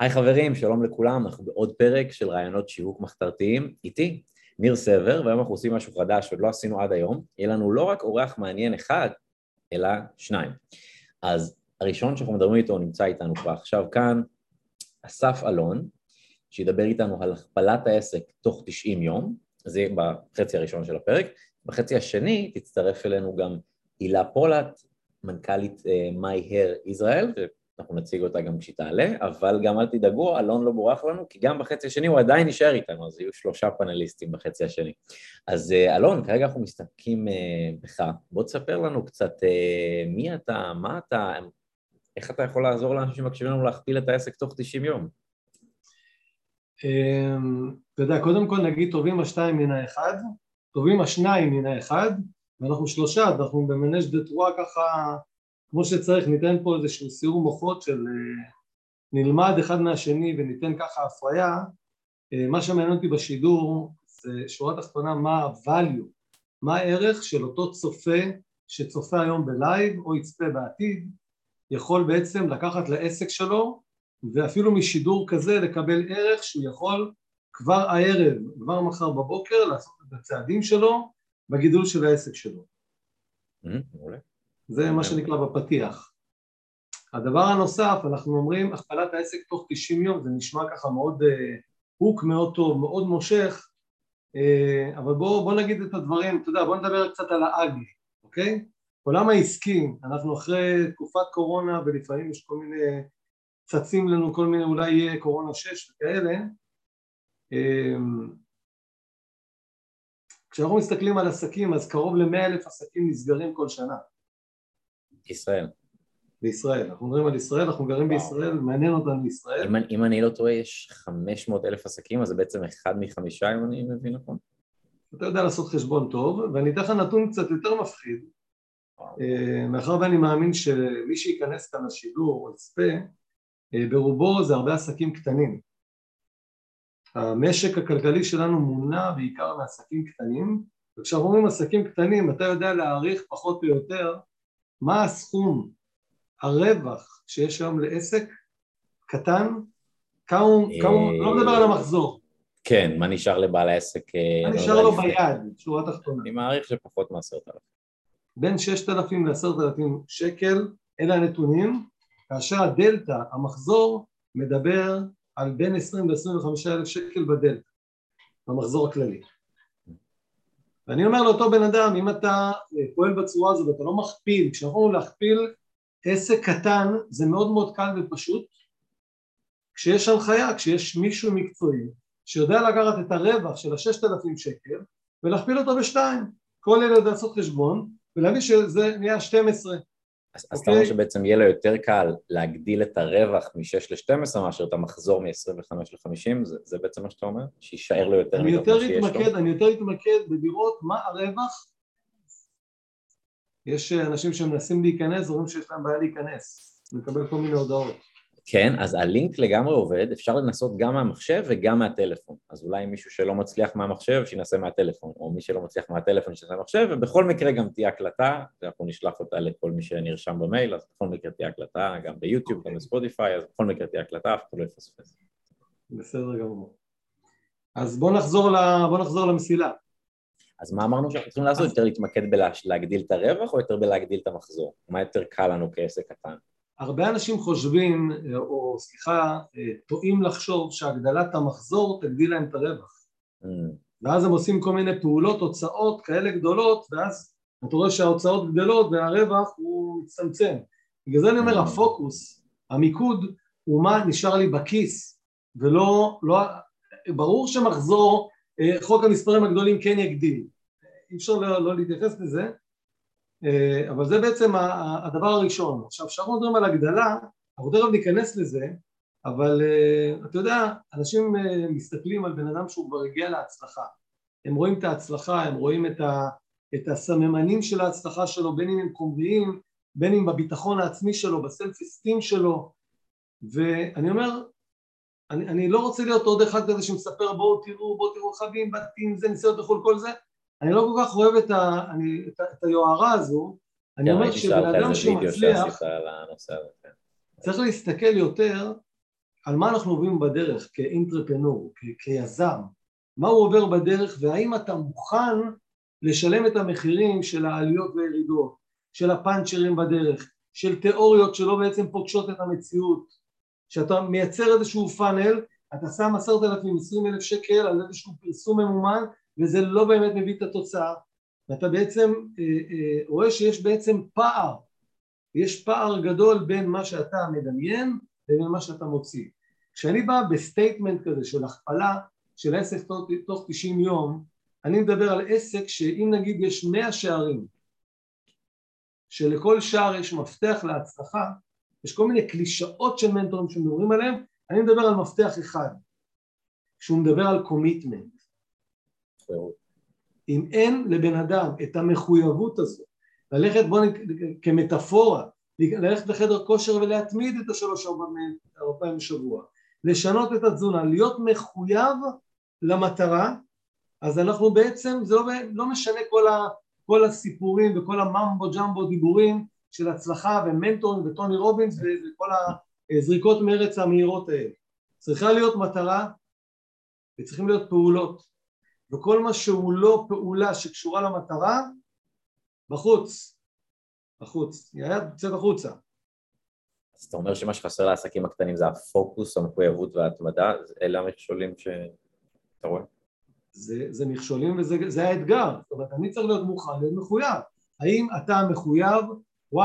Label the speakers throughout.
Speaker 1: היי חברים, שלום לכולם, אנחנו בעוד פרק של רעיונות שיווק מחתרתיים, איתי, ניר סבר, והיום אנחנו עושים משהו חדש שעוד לא עשינו עד היום, יהיה לנו לא רק אורח מעניין אחד, אלא שניים. אז הראשון שאנחנו מדברים איתו נמצא איתנו כבר עכשיו כאן, אסף אלון, שידבר איתנו על הכפלת העסק תוך 90 יום, זה בחצי הראשון של הפרק, בחצי השני תצטרף אלינו גם הילה פולט, מנכ"לית uh, My Hair Israel, אנחנו נציג אותה גם כשהיא תעלה, אבל גם אל תדאגו, אלון לא בורח לנו, כי גם בחצי השני הוא עדיין נשאר איתנו, אז יהיו שלושה פאנליסטים בחצי השני. אז אה, אלון, כרגע אנחנו מסתפקים אה, בך, בוא תספר לנו קצת אה, מי אתה, מה אתה, איך אתה יכול לעזור לאנשים שמקשיבים לנו להכפיל את העסק תוך 90 יום?
Speaker 2: אמ, אתה יודע, קודם כל נגיד טובים השתיים מן האחד, טובים השניים מן האחד, ואנחנו שלושה, אנחנו ב ménage à trois ככה כמו שצריך, ניתן פה איזשהו סיעור מוחות של אה, נלמד אחד מהשני וניתן ככה הפריה, אה, מה שמעניין אותי בשידור זה שורה תחתונה מה ה-value, מה הערך של אותו צופה שצופה היום בלייב או יצפה בעתיד, יכול בעצם לקחת לעסק שלו ואפילו משידור כזה לקבל ערך שהוא יכול כבר הערב, כבר מחר בבוקר לעשות את הצעדים שלו בגידול של העסק שלו. מעולה. זה מה שנקרא בפתיח. הדבר הנוסף, אנחנו אומרים הכפלת העסק תוך 90 יום, זה נשמע ככה מאוד הוק, uh, מאוד טוב, מאוד מושך, uh, אבל בואו בוא נגיד את הדברים, אתה יודע, בואו נדבר קצת על האגי, אוקיי? עולם העסקי, אנחנו אחרי תקופת קורונה ולפעמים יש כל מיני, צצים לנו כל מיני, אולי יהיה קורונה 6 וכאלה, uh, כשאנחנו מסתכלים על עסקים אז קרוב ל-100 אלף עסקים נסגרים כל שנה
Speaker 1: ישראל.
Speaker 2: בישראל, אנחנו מדברים על ישראל, אנחנו גרים וואו. בישראל, מעניין אותנו ישראל.
Speaker 1: אם, אם אני לא טועה, יש 500 אלף עסקים, אז זה בעצם אחד מחמישה, אם אני מבין נכון.
Speaker 2: אתה יודע לעשות חשבון טוב, ואני אתן לך נתון קצת יותר מפחיד. אה, מאחר ואני מאמין שמי שייכנס כאן לשידור או יצפה, אה, ברובו זה הרבה עסקים קטנים. המשק הכלכלי שלנו מונע בעיקר מעסקים קטנים, וכשאנחנו אומרים עסקים קטנים, אתה יודע להעריך פחות או יותר מה הסכום הרווח שיש היום לעסק קטן, כמה הוא, לא מדבר על המחזור.
Speaker 1: כן, מה נשאר לבעל העסק?
Speaker 2: אה, מה לא נשאר לו ביד, שורה תחתונה.
Speaker 1: אני מעריך שפחות מעשרת אלפים.
Speaker 2: בין ששת אלפים לעשרת אלפים שקל, אלה הנתונים, כאשר הדלתא, המחזור, מדבר על בין עשרים לעשרים וחמישה אלף שקל בדלתא, במחזור הכללי. ואני אומר לאותו בן אדם, אם אתה אה, פועל בצורה הזו ואתה לא מכפיל, כשאנחנו להכפיל עסק קטן זה מאוד מאוד קל ופשוט, כשיש הנחיה, כשיש מישהו מקצועי שיודע לקחת את הרווח של הששת אלפים שקל ולהכפיל אותו בשתיים, כל ילד לעשות חשבון ולהביא שזה נהיה 12
Speaker 1: אז okay. אתה אומר אוקיי. שבעצם יהיה לו יותר קל להגדיל את הרווח מ-6 ל-12 מאשר את המחזור מ-25 ל-50, זה, זה בעצם מה שאתה אומר? שיישאר לו יותר
Speaker 2: מתוך מה שיש לו? אני יותר אתמקד בלראות מה הרווח יש אנשים שמנסים להיכנס, אומרים שיש להם בעיה להיכנס, לקבל כל מיני הודעות
Speaker 1: כן, אז הלינק לגמרי עובד, אפשר לנסות גם מהמחשב וגם מהטלפון. אז אולי מישהו שלא מצליח מהמחשב, שינסה מהטלפון, או מי שלא מצליח מהטלפון, שינסה מהמחשב, ובכל מקרה גם תהיה הקלטה, ואנחנו נשלח אותה לכל מי שנרשם במייל, אז בכל מקרה תהיה הקלטה, גם ביוטיוב, גם בספוטיפיי, אז בכל מקרה תהיה הקלטה, אף אחד לא יפספס.
Speaker 2: בסדר גמור. אז בוא נחזור, ל... בוא נחזור למסילה.
Speaker 1: אז מה אמרנו שאנחנו צריכים לעשות? יותר להתמקד בלהגדיל את הרווח או יותר בלהגדיל את המחזור? מה יותר קל לנו כעסק קטן?
Speaker 2: הרבה אנשים חושבים, או סליחה, טועים לחשוב שהגדלת המחזור תגדיל להם את הרווח. Mm. ואז הם עושים כל מיני פעולות, הוצאות כאלה גדולות, ואז אתה רואה שההוצאות גדלות והרווח הוא מצטמצם. בגלל זה אני אומר. הפוקוס, המיקוד, הוא מה נשאר לי בכיס, ולא, לא, ברור שמחזור, אה, חוק המספרים הגדולים כן יגדיל. אי אפשר לא, לא להתייחס לזה, אה, אבל זה בעצם הדבר הראשון. עכשיו, כשאנחנו מדברים על הגדלה, אנחנו תכף ניכנס לזה, אבל אה, אתה יודע, אנשים אה, מסתכלים על בן אדם שהוא כבר הגיע להצלחה. הם רואים את ההצלחה, הם רואים את, ה, את הסממנים של ההצלחה שלו, בין אם הם קומריים, בין אם בביטחון העצמי שלו, בסלף אסטים שלו, ואני אומר, אני, אני לא רוצה להיות עוד אחד כזה שמספר בואו תראו, בואו תראו רכבים, בתים, זה, ניסיון לחו"ל, כל זה, אני לא כל כך אוהב את, ה, אני, את, את היוהרה הזו, אני כן, אומר שבן אדם שמצליח,
Speaker 1: כן.
Speaker 2: צריך להסתכל יותר על מה אנחנו עוברים בדרך כאינטרפנור, כיזם, מה הוא עובר בדרך והאם אתה מוכן לשלם את המחירים של העליות והירידות, של הפאנצ'רים בדרך, של תיאוריות שלא בעצם פוגשות את המציאות, שאתה מייצר איזשהו פאנל, אתה שם עשרת אלפים, עשרים אלף שקל על איזשהו פרסום ממומן וזה לא באמת מביא את התוצאה ואתה בעצם אה, אה, רואה שיש בעצם פער, יש פער גדול בין מה שאתה מדמיין לבין מה שאתה מוציא. כשאני בא ב statement כזה של הכפלה של עסק תוך 90 יום, אני מדבר על עסק שאם נגיד יש 100 שערים, שלכל שער יש מפתח להצלחה, יש כל מיני קלישאות של מנטורים שמדברים עליהם, אני מדבר על מפתח אחד, שהוא מדבר על קומיטמנט. אם אין לבן אדם את המחויבות הזו, ללכת בוא נק... כמטאפורה, ללכת לחדר כושר ולהתמיד את השלוש ארבע פעמים בשבוע, לשנות את התזונה, להיות מחויב למטרה, אז אנחנו בעצם, זה לא, לא משנה כל, ה, כל הסיפורים וכל הממבו ג'מבו דיבורים של הצלחה ומנטורים וטוני רובינס וכל הזריקות מרץ המהירות האלה. צריכה להיות מטרה וצריכים להיות פעולות וכל מה שהוא לא פעולה שקשורה למטרה בחוץ, בחוץ, יעד יוצאת החוצה.
Speaker 1: אז אתה אומר שמה שחסר לעסקים הקטנים זה הפוקוס, המחויבות וההתמדה, אלה המכשולים שאתה רואה?
Speaker 2: זה, זה מכשולים וזה האתגר, זאת אומרת אני צריך להיות מוכן להיות מחויב, האם אתה מחויב 100%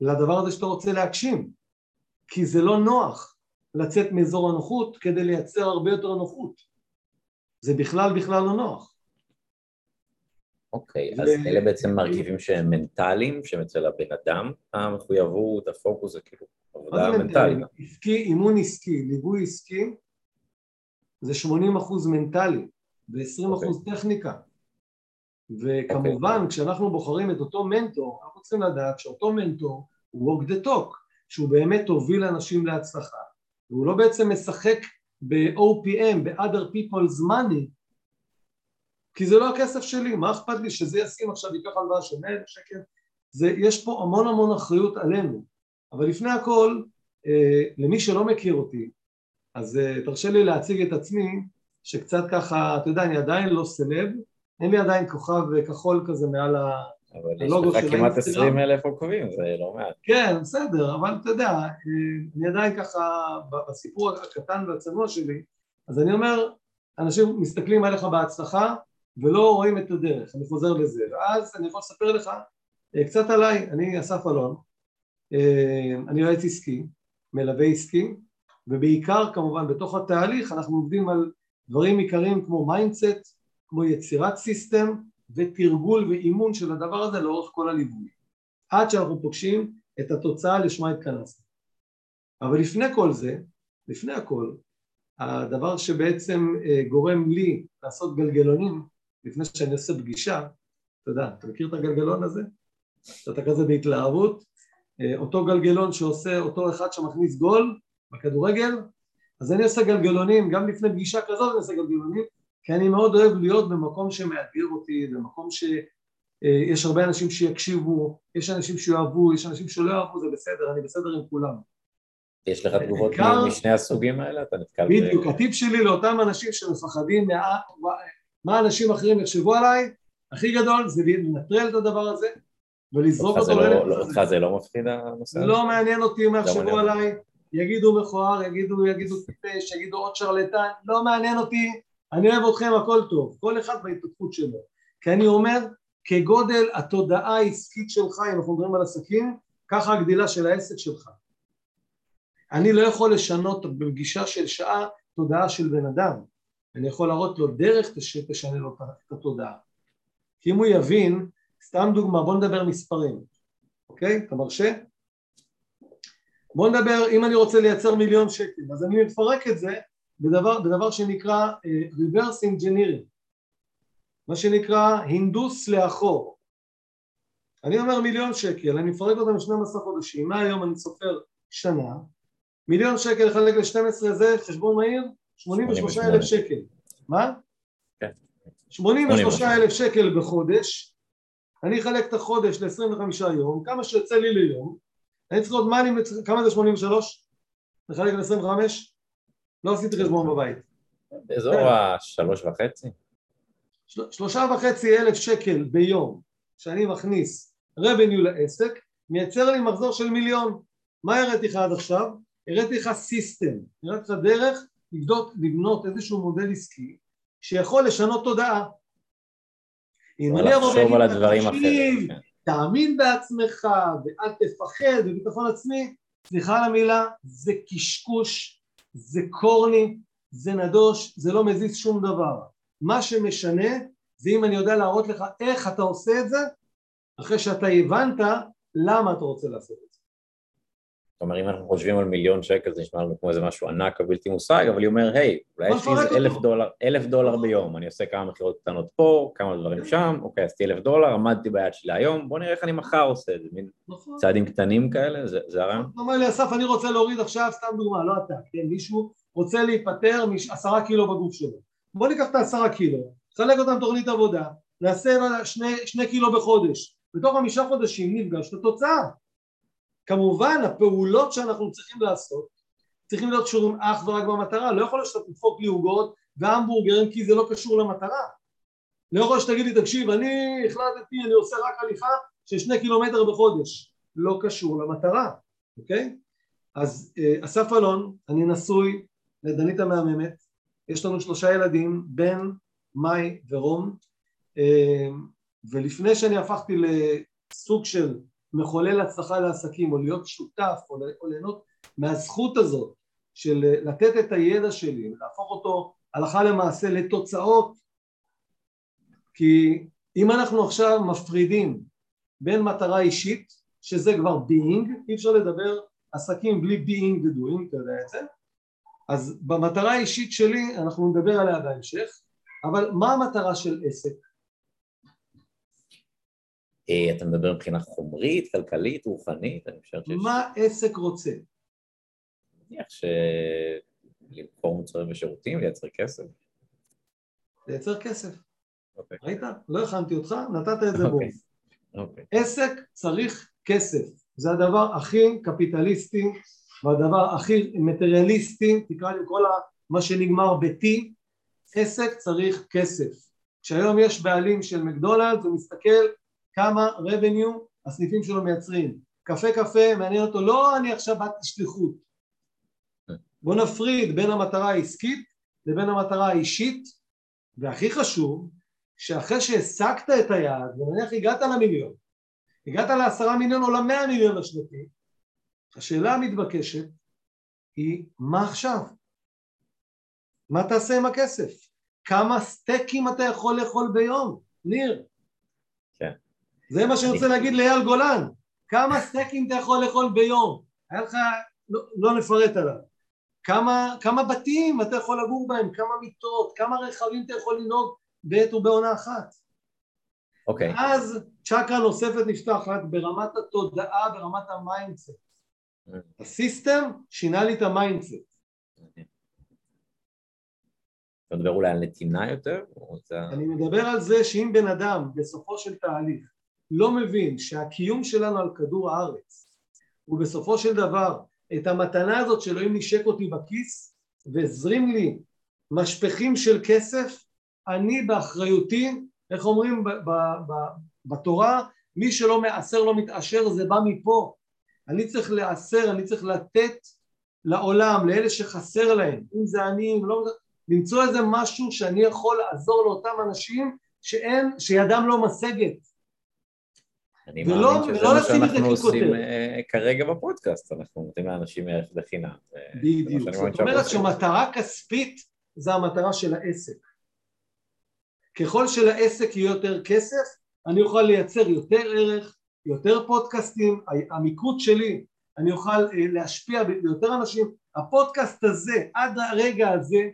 Speaker 2: לדבר הזה שאתה רוצה להגשים, כי זה לא נוח לצאת מאזור הנוחות כדי לייצר הרבה יותר נוחות, זה בכלל בכלל לא נוח.
Speaker 1: אוקיי, okay, ו... אז אלה בעצם מרכיבים שהם מנטליים, שהם אצל הבן אדם, המחויבות, הפוקוס זה כאילו עבודה מנטלית.
Speaker 2: עסקי, אימון עסקי, ליווי עסקי, זה 80 אחוז מנטלי ו-20 אחוז okay. טכניקה. וכמובן okay. כשאנחנו בוחרים את אותו מנטור, אנחנו צריכים לדעת שאותו מנטור הוא walk the talk, שהוא באמת הוביל אנשים להצלחה, והוא לא בעצם משחק ב-OPM, ב-other people's money, כי זה לא הכסף שלי, מה אכפת לי שזה ישים עכשיו, ייקח הלוואה של 100 שקל, זה, יש פה המון המון אחריות עלינו, אבל לפני הכל, אה, למי שלא מכיר אותי, אז אה, תרשה לי להציג את עצמי, שקצת ככה, אתה יודע, אני עדיין לא סלב, אין לי עדיין כוכב כחול כזה מעל
Speaker 1: האינסטגרם. אבל יש לך כמעט עשרים אלף עוקבים, זה לא מעט.
Speaker 2: כן, בסדר, אבל אתה יודע, אה, אני עדיין ככה, בסיפור הקטן והצנוע שלי, אז אני אומר, אנשים מסתכלים עליך בהצלחה ולא רואים את הדרך, אני חוזר לזה, ואז אני יכול לספר לך אה, קצת עליי, אני אסף אלון, אני יועץ עסקי, מלווה עסקי, ובעיקר כמובן בתוך התהליך אנחנו עובדים על דברים עיקריים כמו mindset, כמו יצירת system ותרגול ואימון של הדבר הזה לאורך כל הליווי עד שאנחנו פוגשים את התוצאה לשמה התכנסנו אבל לפני כל זה, לפני הכל, הדבר שבעצם אה, גורם לי לעשות גלגלונים לפני שאני עושה פגישה, אתה יודע, אתה מכיר את הגלגלון הזה? שאתה כזה בהתלהבות, אה, אותו גלגלון שעושה אותו אחד שמכניס גול בכדורגל, אז אני עושה גלגלונים, גם לפני פגישה כזאת אני עושה גלגלונים, כי אני מאוד אוהב להיות במקום שמאתגר אותי, במקום שיש הרבה אנשים שיקשיבו, יש אנשים שיאהבו, יש אנשים שלא יאהבו, זה בסדר, אני בסדר עם כולם.
Speaker 1: יש לך תגובות משני הסוגים האלה? אתה נתקל
Speaker 2: ב... בדיוק, הטיפ שלי לאותם אנשים שמפחדים מה... מה אנשים אחרים יחשבו עליי, הכי גדול זה לנטרל את הדבר הזה ולזרוק אותו
Speaker 1: לא- לא- אותך זה לא מפחיד הנושא הזה?
Speaker 2: לא מעניין אותי מה יחשבו עליי, יגידו מכוער, יגידו, יגידו טיפש, יגידו עוד שרלטן, לא מעניין אותי, אני אוהב אתכם הכל טוב, כל אחד בהתפתחות שלו, כי אני אומר כגודל התודעה העסקית שלך, אם אנחנו מדברים על עסקים, ככה הגדילה של העסק שלך. אני לא יכול לשנות בפגישה של שעה תודעה של בן אדם, אני יכול להראות לו דרך שתשנה לו את התודעה. כי אם הוא יבין, סתם דוגמה, בוא נדבר מספרים, אוקיי? אתה מרשה? בוא נדבר, אם אני רוצה לייצר מיליון שקל, אז אני מפרק את זה בדבר, בדבר שנקרא uh, reverse engineering, מה שנקרא הינדוס לאחור. אני אומר מיליון שקל, אני מפרק אותם ל-12 חודשים, מהיום אני סופר שנה, מיליון שקל לחלק ל-12 זה חשבון מהיר, 83 אלף שקל. מה? כן. 83 אלף שקל בחודש, אני אחלק את החודש ל-25 יום, כמה שיוצא לי ליום, אני צריך לראות מה אני, כמה זה 83? נחלק ל-25? לא עשיתי חשבון בבית.
Speaker 1: באזור
Speaker 2: כן.
Speaker 1: השלוש וחצי.
Speaker 2: של- שלושה וחצי אלף שקל ביום שאני מכניס revenue לעסק, מייצר לי מחזור של מיליון. מה הראיתי לך עד עכשיו? הראיתי לך סיסטם, הראיתי לך דרך לבדוק, לבנות איזשהו מודל עסקי שיכול לשנות תודעה. אם אני אבוא ואגיד "תקשיב.
Speaker 1: כן.
Speaker 2: תאמין בעצמך ואל תפחד וביטחון עצמי, סליחה על המילה, זה קשקוש, זה קורני, זה נדוש, זה לא מזיז שום דבר. מה שמשנה זה אם אני יודע להראות לך איך אתה עושה את זה אחרי שאתה הבנת למה אתה רוצה לעשות את זה.
Speaker 1: זאת אומרת, אם אנחנו חושבים על מיליון שקל, זה נשמע לנו כמו איזה משהו ענק או בלתי מושג, אבל היא אומר, היי, אולי יש לי איזה אלף
Speaker 2: אותו."
Speaker 1: דולר, אלף דולר ביום, אני עושה כמה מכירות קטנות פה, כמה דברים שם, אוקיי, עשיתי אלף דולר, עמדתי ביד שלי היום, בוא נראה איך אני מחר עושה את זה, מין
Speaker 2: נכון.
Speaker 1: צעדים קטנים כאלה, זה הרעיון?
Speaker 2: הוא אומר לי אסף אני רוצה להוריד עכשיו סתם דוגמה לא אתה כן מישהו רוצה להיפטר מעשרה קילו בגוף שלו בוא ניקח את העשרה קילו נחלק אותם תוכנית עבודה נעשה שני קילו בחודש בתוך חמישה חודשים נפגש את התוצאה כמובן הפעולות שאנחנו צריכים לעשות צריכים להיות קשורים אך ורק במטרה. לא יכול להיות שאתה תדפוק לי עוגות והמבורגרים כי זה לא קשור למטרה. לא יכול שתגיד לי תקשיב אני החלטתי אני עושה רק הליכה של שני קילומטר בחודש. לא קשור למטרה אוקיי? אז אה, אסף אלון, אני נשוי לדנית המהממת, יש לנו שלושה ילדים, בן, מאי ורום, אה, ולפני שאני הפכתי לסוג של מחולל הצלחה לעסקים, או להיות שותף, או, או ליהנות מהזכות הזאת של אה, לתת את הידע שלי, ולהפוך אותו הלכה למעשה לתוצאות, כי אם אנחנו עכשיו מפרידים בין מטרה אישית, שזה כבר being, אי אפשר לדבר עסקים בלי being ו-doing, אתה יודע את זה, אז במטרה האישית שלי, אנחנו נדבר עליה בהמשך, אבל מה המטרה של עסק?
Speaker 1: אה, אתה מדבר מבחינה חומרית, כלכלית, רוחנית, אני חושב שיש...
Speaker 2: מה עסק רוצה?
Speaker 1: אני מניח ש... למכור מוצרים ושירותים, לייצר כסף.
Speaker 2: לייצר כסף.
Speaker 1: אוקיי.
Speaker 2: ראית? לא הכנתי אותך, נתת את זה בו.
Speaker 1: אוקיי. אוקיי.
Speaker 2: עסק צריך כסף, זה הדבר הכי קפיטליסטי והדבר הכי מטריאליסטי, תקרא לי כל מה שנגמר ב-T, עסק צריך כסף. כשהיום יש בעלים של מקדונלדס הוא מסתכל כמה revenue הסניפים שלו מייצרים. קפה קפה מעניין אותו, לא אני עכשיו בת שליחות. בוא נפריד בין המטרה העסקית לבין המטרה האישית, והכי חשוב, שאחרי שהשגת את היעד, ונניח הגעת למיליון, הגעת לעשרה מיליון או למאה מיליון השנתי, השאלה המתבקשת היא מה עכשיו? מה תעשה עם הכסף? כמה סטייקים אתה יכול לאכול ביום? ניר. זה מה שאני רוצה להגיד לאייל גולן. כמה סטייקים אתה יכול לאכול ביום? היה לך, לא, לא נפרט עליו. כמה, כמה בתים אתה יכול לגור בהם? כמה מיטות? כמה רכבים אתה יכול לנהוג בעת ובעונה אחת?
Speaker 1: אוקיי.
Speaker 2: אז צ'קרה נוספת נפתחת ברמת התודעה, ברמת ה mindset. ה system שינה לי את ה mindset.
Speaker 1: אתה מדבר אולי על נתינה יותר?
Speaker 2: אני מדבר על זה שאם בן אדם בסופו של תהליך לא מבין שהקיום שלנו על כדור הארץ הוא בסופו של דבר את המתנה הזאת שאלוהים נשק אותי בכיס והזרים לי משפכים של כסף, אני באחריותי, איך אומרים ב- ב- ב- בתורה, מי שלא מעשר לא מתעשר זה בא מפה. אני צריך לעשר, אני צריך לתת לעולם, לאלה שחסר להם, אם זה אני, אם לא... למצוא איזה משהו שאני יכול לעזור לאותם אנשים שאין, שידם לא משגת.
Speaker 1: אני מאמין שזה מה שאנחנו עושים. אה, כרגע בפודקאסט, אנחנו נותנים לאנשים ערך בחינם.
Speaker 2: בדיוק. זאת אומרת. שמטרה כספית זה המטרה של העסק. ככל שלעסק יהיה יותר כסף, אני אוכל לייצר יותר ערך, יותר פודקאסטים, המיקוד שלי, אני אוכל אה, להשפיע ביותר אנשים. הפודקאסט הזה, עד הרגע הזה,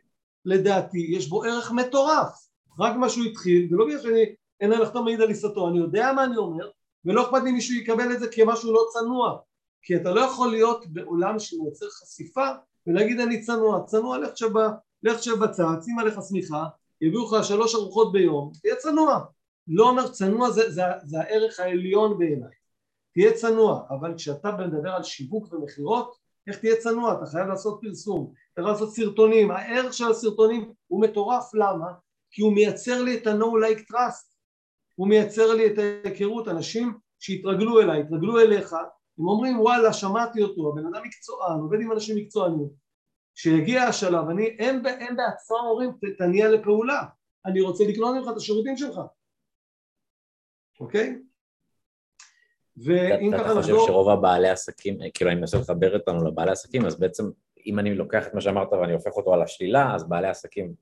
Speaker 2: לדעתי, יש בו ערך מטורף. רק מה שהוא התחיל, ולא בגלל שאני אין לחתום מעיד על עיסתו, אני יודע מה אני אומר, ולא אכפת לי מישהו יקבל את זה כמשהו לא צנוע. כי אתה לא יכול להיות בעולם שמייצר חשיפה ולהגיד אני צנוע, צנוע לך שב, לך שב בצד, שים עליך שמיכה, יביאו לך שלוש ארוחות ביום, תהיה צנוע. לא אומר צנוע זה, זה, זה הערך העליון בעיניי, תהיה צנוע, אבל כשאתה מדבר על שיווק ומכירות, איך תהיה צנוע? אתה חייב לעשות פרסום, אתה חייב לעשות סרטונים, הערך של הסרטונים הוא מטורף, למה? כי הוא מייצר לי את ה-No like trust, הוא מייצר לי את ההיכרות, אנשים שהתרגלו אליי, התרגלו אליך, הם אומרים וואלה שמעתי אותו, הבן אדם מקצוען, עובד עם אנשים מקצוענים, כשיגיע השלב, אני, הם, הם בעצמם אומרים תניע לפעולה, אני רוצה לקנות ממך את השירותים שלך, אוקיי?
Speaker 1: ואם ככה נחזור... אתה חושב שרוב הבעלי עסקים, כאילו אני מנסה לחבר אותנו לבעלי עסקים, אז בעצם אם אני לוקח את מה שאמרת ואני הופך אותו על השלילה, אז בעלי עסקים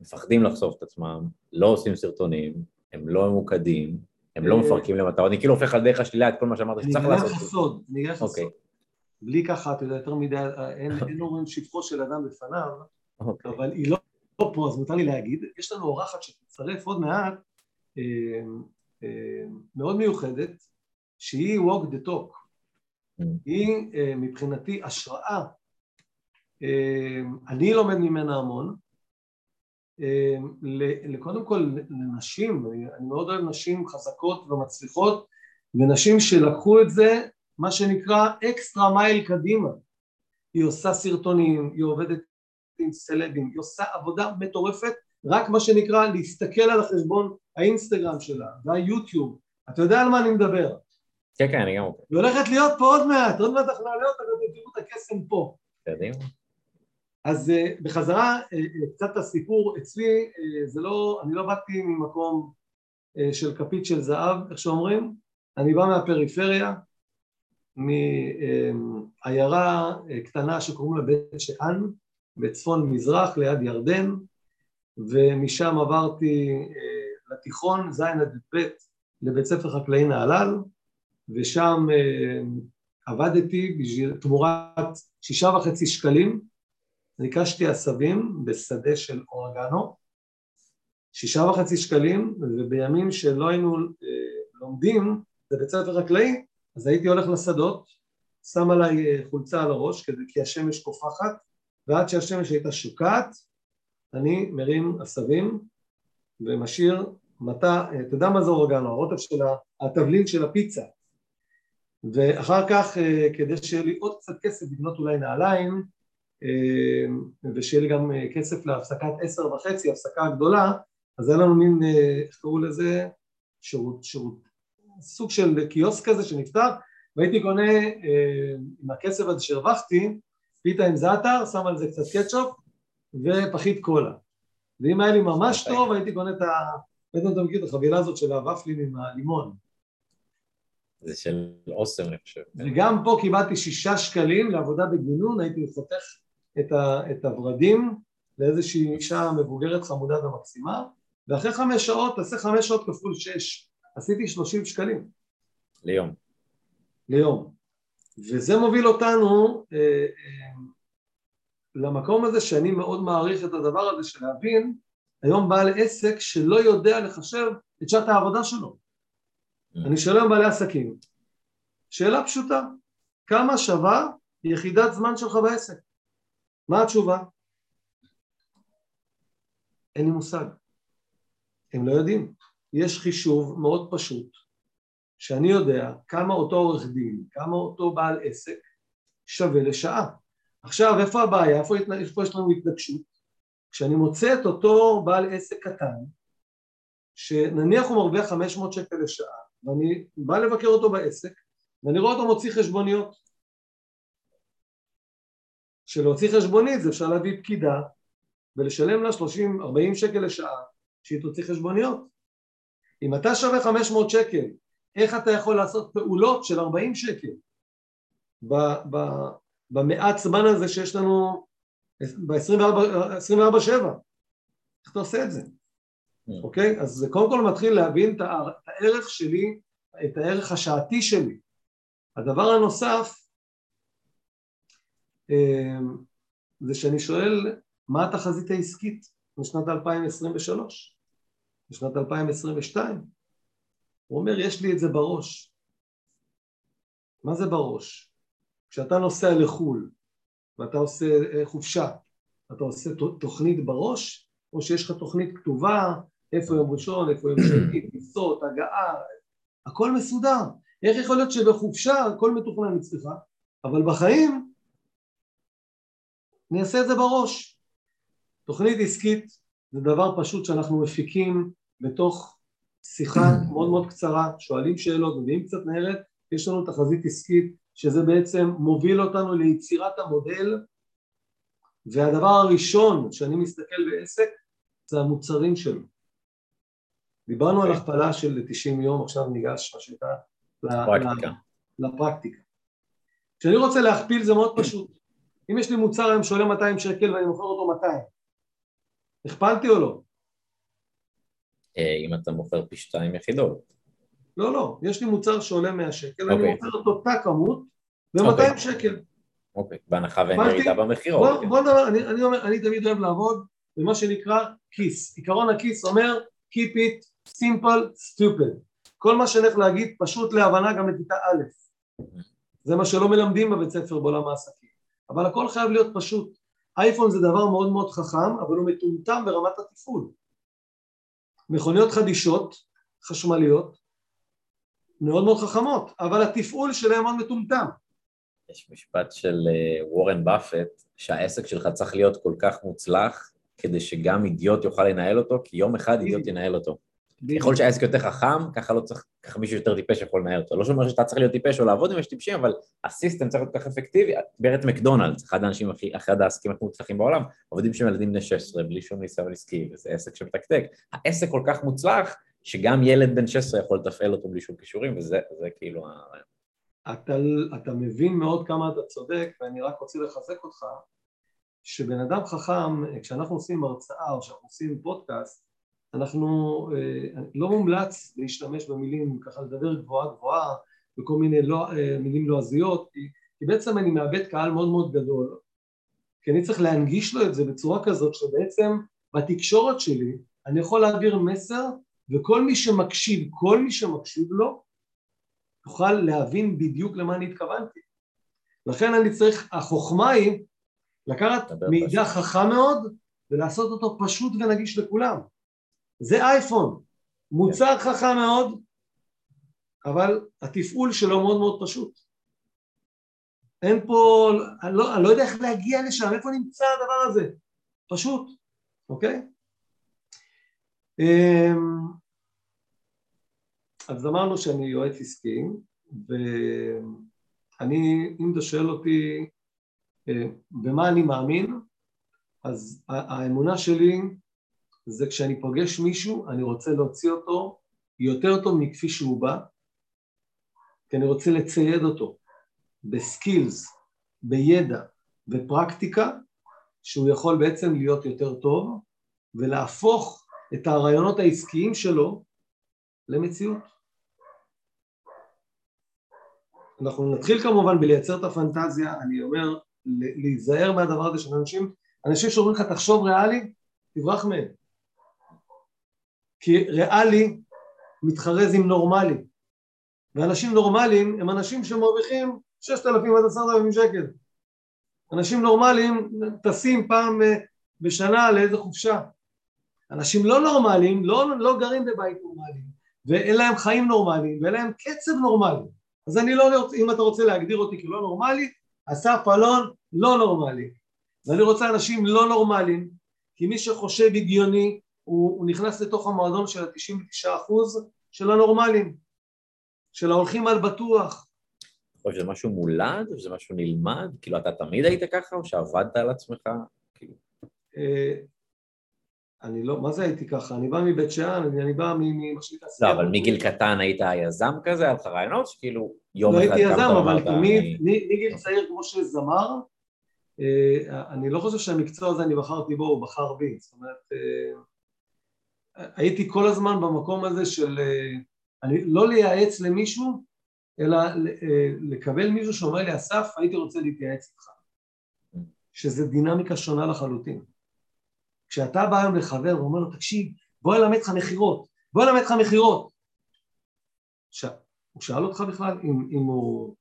Speaker 1: מפחדים לחשוף את עצמם, לא עושים סרטונים, הם לא ממוקדים, הם לא אה, מפרקים למטרות, אני כאילו הופך על דרך השלילה את כל מה שאמרת שצריך לעשות.
Speaker 2: אני אגיד לך סוד, אני אגיד לך אוקיי. סוד. בלי ככה, אתה יודע, יותר מדי, אין אומרים שבחו של אדם בפניו, אוקיי. אבל היא לא פה, אז מותר לי להגיד, יש לנו אורחת שתצטרף עוד מעט, אה, אה, מאוד מיוחדת, שהיא walk the talk. היא מבחינתי השראה. אני לומד ממנה המון, קודם כל לנשים, אני מאוד אוהב נשים חזקות ומצליחות ונשים שלקחו את זה מה שנקרא אקסטרה מייל קדימה. היא עושה סרטונים, היא עובדת עם סלבים, היא עושה עבודה מטורפת רק מה שנקרא להסתכל על החשבון האינסטגרם שלה והיוטיוב. אתה יודע על מה אני מדבר?
Speaker 1: כן כן אני גם
Speaker 2: היא הולכת להיות פה עוד מעט, עוד מעט אנחנו נעלה אותה ותראו את הקסם פה.
Speaker 1: קדימה
Speaker 2: אז uh, בחזרה uh, קצת הסיפור אצלי זה לא, אני לא באתי ממקום של כפית של זהב איך שאומרים. אני בא מהפריפריה מעיירה uh, קטנה שקוראים לה בית שאן בצפון מזרח ליד ירדן ומשם עברתי לתיכון ז' עד י"ב לבית ספר חקלאי נהלל ושם עבדתי בשביל תמורת שישה וחצי שקלים ניקשתי עשבים בשדה של אורגנו, שישה וחצי שקלים, ובימים שלא היינו אה, לומדים בבית ספר חקלאי, אז הייתי הולך לשדות, שם עליי אה, חולצה על הראש כי השמש קופחת, ועד שהשמש הייתה שוקעת, אני מרים עשבים ומשאיר מטע, אה, אתה יודע מה זה אורגנו, הרוטב של התבלין של הפיצה, ואחר כך כדי שיהיה לי עוד קצת כסף לקנות אולי נעליים ושיהיה לי גם אה, כסף להפסקת עשר וחצי, הפסקה גדולה, אז היה לנו מין, אה, איך קראו לזה? שירות, שירות, סוג של קיוסק כזה שנפתח, והייתי קונה אה, עם הכסף הזה שהרווחתי, פיתה עם זעתר, שם על זה קצת קטשופ ופחית קולה. ואם היה לי ממש טוב, הייתי קונה את ה... בעצם אתה מכיר את החבילה הזאת של הוואפלים עם הלימון.
Speaker 1: זה של אוסם, אני חושב.
Speaker 2: וגם פה קיבלתי שישה שקלים לעבודה בגינון, הייתי חותך את, ה, את הורדים לאיזושהי אישה מבוגרת חמודה ומקסימה ואחרי חמש שעות, תעשה חמש שעות כפול שש, עשיתי שלושים שקלים.
Speaker 1: ליום.
Speaker 2: ליום. וזה מוביל אותנו אה, אה, למקום הזה שאני מאוד מעריך את הדבר הזה של להבין היום בעל עסק שלא יודע לחשב את שעת העבודה שלו. Mm. אני שואל היום בעלי עסקים, שאלה פשוטה, כמה שווה יחידת זמן שלך בעסק? מה התשובה? אין לי מושג. הם לא יודעים. יש חישוב מאוד פשוט, שאני יודע כמה אותו עורך דין, כמה אותו בעל עסק שווה לשעה. עכשיו, איפה הבעיה? איפה, איפה יש לנו התנגשות? כשאני מוצא את אותו בעל עסק קטן, שנניח הוא מרוויח 500 שקל לשעה, ואני בא לבקר אותו בעסק, ואני רואה אותו מוציא חשבוניות. שלהוציא חשבונית זה אפשר להביא פקידה ולשלם לה 30-40 שקל לשעה שהיא תוציא חשבוניות. אם אתה שווה 500 שקל, איך אתה יכול לעשות פעולות של 40 שקל במעט זמן הזה שיש לנו ב-24-7? איך אתה עושה את זה? Mm. אוקיי? אז זה קודם כל מתחיל להבין את הערך שלי, את הערך השעתי שלי. הדבר הנוסף זה שאני שואל מה התחזית העסקית לשנת 2023, לשנת 2022. הוא אומר יש לי את זה בראש. מה זה בראש? כשאתה נוסע לחו"ל ואתה עושה אה, חופשה, אתה עושה תוכנית בראש או שיש לך תוכנית כתובה, איפה יום ראשון, איפה יום שני, טיסות, הגעה, הכל מסודר. איך יכול להיות שבחופשה הכל מתוכנן אצלך, אבל בחיים אני אעשה את זה בראש. תוכנית עסקית זה דבר פשוט שאנחנו מפיקים בתוך שיחה מאוד מאוד קצרה, שואלים שאלות, מביאים קצת נהרת, יש לנו תחזית עסקית שזה בעצם מוביל אותנו ליצירת המודל והדבר הראשון שאני מסתכל בעסק זה המוצרים שלו. דיברנו על הכפלה של 90 יום, עכשיו ניגש מה שנקרא לפרקטיקה. לפרקטיקה. כשאני רוצה להכפיל זה מאוד פשוט. אם יש לי מוצר היום שעולה 200 שקל ואני מוכר אותו 200, הכפלתי או לא?
Speaker 1: אה, אם אתה מוכר פי שתיים יחידות.
Speaker 2: לא, לא, יש לי מוצר שעולה 100 שקל. אני אוקיי. מוכר את אותה כמות ב-200 okay. אוקיי. שקל.
Speaker 1: אוקיי, בהנחה ואין ירידה במחירות.
Speaker 2: בוא, בוא נדבר, אני, אומר, אני תמיד אוהב לעבוד במה שנקרא כיס. עיקרון הכיס אומר Keep it simple, stupid. כל מה שאני הולך להגיד פשוט להבנה גם לכיתה א'. זה מה שלא מלמדים בבית ספר בעולם העסקים. אבל הכל חייב להיות פשוט. אייפון זה דבר מאוד מאוד חכם, אבל הוא מטומטם ברמת התפעול. מכוניות חדישות, חשמליות, מאוד מאוד חכמות, אבל התפעול שלהם מאוד מטומטם.
Speaker 1: יש משפט של אה, וורן באפט, שהעסק שלך צריך להיות כל כך מוצלח, כדי שגם אידיוט יוכל לנהל אותו, כי יום אחד אידיוט ינהל אותו. ככל שהעסק יותר חכם, ככה לא צריך, ככה מישהו יותר טיפש יכול לנהל אותו. לא שאומר שאתה צריך להיות טיפש או לעבוד עם יש טיפשים, אבל הסיסטם צריך להיות ככה אפקטיבי. ברט מקדונלדס, אחד האנשים הכי, אחד העסקים הכי מוצלחים בעולם, עובדים שם ילדים בני 16, בלי שום ניסיון עסקי, וזה עסק שמתקתק. העסק כל כך מוצלח, שגם ילד בן 16 יכול לתפעל אותו בלי שום כישורים, וזה כאילו הרעיון.
Speaker 2: אתה, אתה מבין מאוד כמה אתה צודק, ואני רק רוצה לחזק אותך, שבן אדם חכם, כשאנחנו עושים הרצאה או כשאנחנו עושים פודקאסט, אנחנו, אה, לא מומלץ להשתמש במילים, ככה לדבר גבוהה גבוהה וכל מיני לא, אה, מילים לועזיות, כי, כי בעצם אני מאבד קהל מאוד מאוד גדול, כי אני צריך להנגיש לו את זה בצורה כזאת שבעצם בתקשורת שלי אני יכול להעביר מסר וכל מי שמקשיב, כל מי שמקשיב לו, יוכל להבין בדיוק למה אני התכוונתי. לכן אני צריך, החוכמה היא לקחת מידע חכם מאוד ולעשות אותו פשוט ונגיש לכולם. זה אייפון, מוצר. חכם מאוד, אבל התפעול שלו מאוד מאוד פשוט. אין פה, אני לא, אני לא יודע איך להגיע לשם, איפה נמצא הדבר הזה? פשוט, אוקיי? אמ, אז אמרנו שאני יועץ עסקי, ואני, אם אתה שואל אותי אה, במה אני מאמין, אז האמונה שלי זה כשאני פוגש מישהו, אני רוצה להוציא אותו יותר טוב מכפי שהוא בא, כי אני רוצה לצייד אותו בסקילס, בידע, בפרקטיקה, שהוא יכול בעצם להיות יותר טוב ולהפוך את הרעיונות העסקיים שלו למציאות. אנחנו נתחיל כמובן בלייצר את הפנטזיה, אני אומר להיזהר מהדבר הזה של אנשים, אנשים שאומרים לך תחשוב ריאלי, תברח מהם. כי ריאלי מתחרז עם נורמלי, ואנשים נורמליים הם אנשים שמרוויחים ששת אלפים עד עשרת אלפים שקל. אנשים נורמליים טסים פעם אה, בשנה לאיזה חופשה. אנשים לא נורמליים לא, לא גרים בבית נורמלי, ואין להם חיים נורמליים, ואין להם קצב נורמלי. אז אני לא, רוצה, אם אתה רוצה להגדיר אותי כלא נורמלי, אסף אלון לא נורמלי. ואני רוצה אנשים לא נורמליים, כי מי שחושב הגיוני הוא, הוא נכנס לתוך המועדון של ה-99% של הנורמלים, של ההולכים על בטוח.
Speaker 1: או שזה משהו מולד, או שזה משהו נלמד? כאילו, אתה תמיד היית ככה, או שעבדת על עצמך? כאילו...
Speaker 2: אה, אני לא, מה זה הייתי ככה? אני בא מבית שאן, אני בא ממה שנקרא...
Speaker 1: לא, אבל מגיל קטן היית יזם כזה? היה לך רעיונות שכאילו יום
Speaker 2: אחד... לא הייתי יזם, אבל תמיד, מגיל צעיר כמו שזמר, אה, אני לא חושב שהמקצוע הזה אני בחרתי בו, הוא בחר בי. זאת אומרת, אה, הייתי כל הזמן במקום הזה של אה, לא לייעץ למישהו, אלא אה, לקבל מישהו שאומר לי, אסף, הייתי רוצה להתייעץ איתך. שזה דינמיקה שונה לחלוטין. כשאתה בא היום לחבר ואומר לו, תקשיב, בוא אלמד אותך מכירות, בוא אלמד אותך מכירות. ש... הוא שאל אותך בכלל אם, אם, הוא,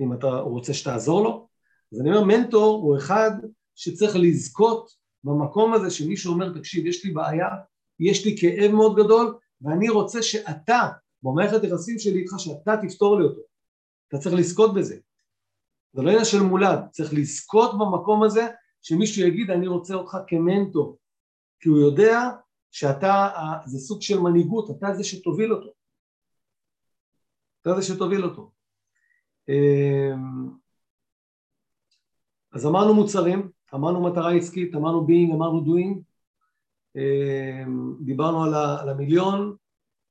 Speaker 2: אם אתה הוא רוצה שתעזור לו? אז אני אומר, מנטור הוא אחד שצריך לזכות במקום הזה שמישהו אומר, תקשיב, יש לי בעיה, יש לי כאב מאוד גדול ואני רוצה שאתה, במערכת יחסים שלי איתך, שאתה תפתור לי אותו. אתה צריך לזכות בזה. זה לא עניין של מולד, צריך לזכות במקום הזה שמישהו יגיד אני רוצה אותך כמנטור, כי הוא יודע שאתה, זה סוג של מנהיגות, אתה זה שתוביל אותו. אתה זה שתוביל אותו. אמ, אז אמרנו מוצרים, אמרנו מטרה עסקית, אמרנו being, אמרנו doing, דיברנו על, המיליון,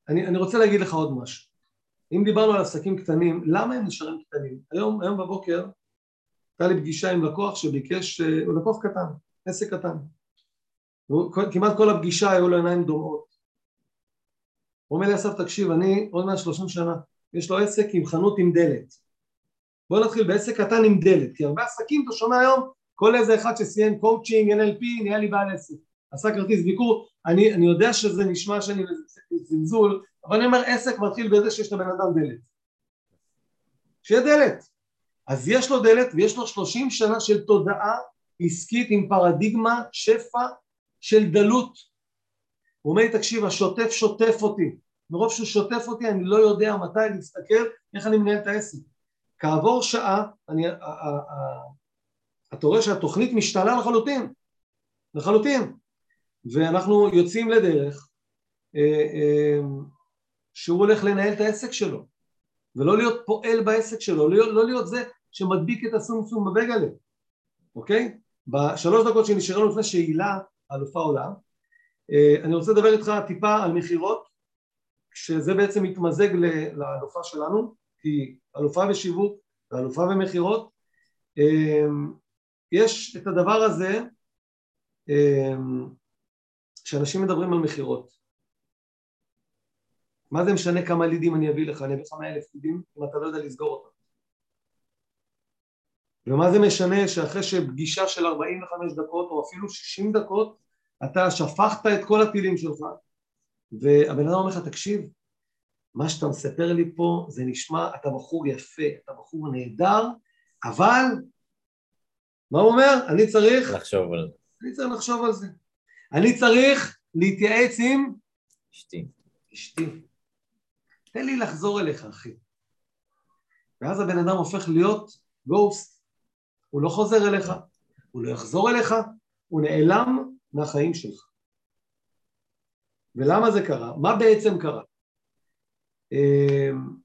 Speaker 2: אני, אני רוצה להגיד לך עוד משהו. אם דיברנו על עסקים קטנים, למה הם נשארים קטנים? היום, היום בבוקר הייתה לי פגישה עם לקוח שביקש, אה, הוא לקוח קטן, עסק קטן. כמעט כל הפגישה היו לו עיניים דומעות. הוא אומר לי אסף תקשיב אני עוד מעט שלושים שנה יש לו עסק עם חנות עם דלת בוא נתחיל בעסק קטן עם דלת כי הרבה עסקים אתה שומע היום כל איזה אחד שסיים קואוצ'ינג NLP נהיה לי בעל עסק עשה כרטיס ביקור. אני, אני יודע שזה נשמע שאני זלזול אבל אני אומר עסק מתחיל בזה שיש לבן אדם דלת. שיהיה דלת. אז יש לו דלת ויש לו שלושים שנה של תודעה עסקית עם פרדיגמה שפע של דלות. הוא אומר לי תקשיב השוטף שוטף אותי. מרוב שהוא שוטף אותי אני לא יודע מתי להסתכל איך אני מנהל את העסק. כעבור שעה אני, אתה רואה שהתוכנית משתנה לחלוטין. לחלוטין ואנחנו יוצאים לדרך אה, אה, שהוא הולך לנהל את העסק שלו ולא להיות פועל בעסק שלו, לא, לא להיות זה שמדביק את הסומסום בבגלה, אוקיי? בשלוש דקות שנשארנו לפני שהילה אלופה עולם אה, אני רוצה לדבר איתך טיפה על מכירות שזה בעצם מתמזג לאלופה שלנו כי אלופה בשיווק ואלופה במכירות יש את הדבר הזה אה, שאנשים מדברים על מכירות מה זה משנה כמה לידים אני אביא לך, אני אביא לך מאה אלף לידים אם אתה לא יודע לסגור אותם. ומה זה משנה שאחרי שפגישה של 45 דקות או אפילו 60 דקות אתה שפכת את כל הטילים שלך והבן אדם אומר לך תקשיב מה שאתה מספר לי פה זה נשמע אתה בחור יפה אתה בחור נהדר אבל מה הוא אומר? אני צריך
Speaker 1: לחשוב על זה.
Speaker 2: אני צריך לחשוב על זה אני צריך להתייעץ עם
Speaker 1: אשתי
Speaker 2: אשתי תן לי לחזור אליך אחי ואז הבן אדם הופך להיות גוסט הוא לא חוזר אליך הוא לא יחזור אליך הוא נעלם מהחיים שלך. ולמה זה קרה? מה בעצם קרה? אמ,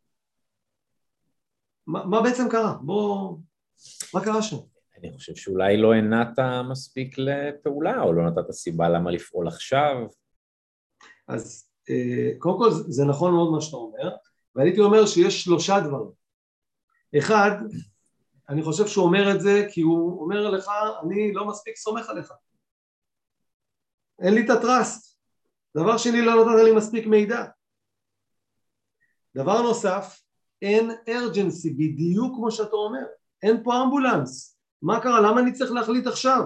Speaker 2: מה, מה בעצם קרה? בוא... מה קרה שם?
Speaker 1: אני חושב שאולי לא הנעת מספיק לפעולה, או לא נתת סיבה למה לפעול עכשיו.
Speaker 2: אז אה, קודם כל זה נכון מאוד מה שאתה אומר, והייתי אומר שיש שלושה דברים. אחד, אני חושב שהוא אומר את זה כי הוא אומר לך, אני לא מספיק סומך עליך. אין לי את הטראסט. דבר שני, לא נתת לי מספיק מידע. דבר נוסף, אין ארג'נסי, בדיוק כמו שאתה אומר, אין פה אמבולנס. מה קרה? למה אני צריך להחליט עכשיו?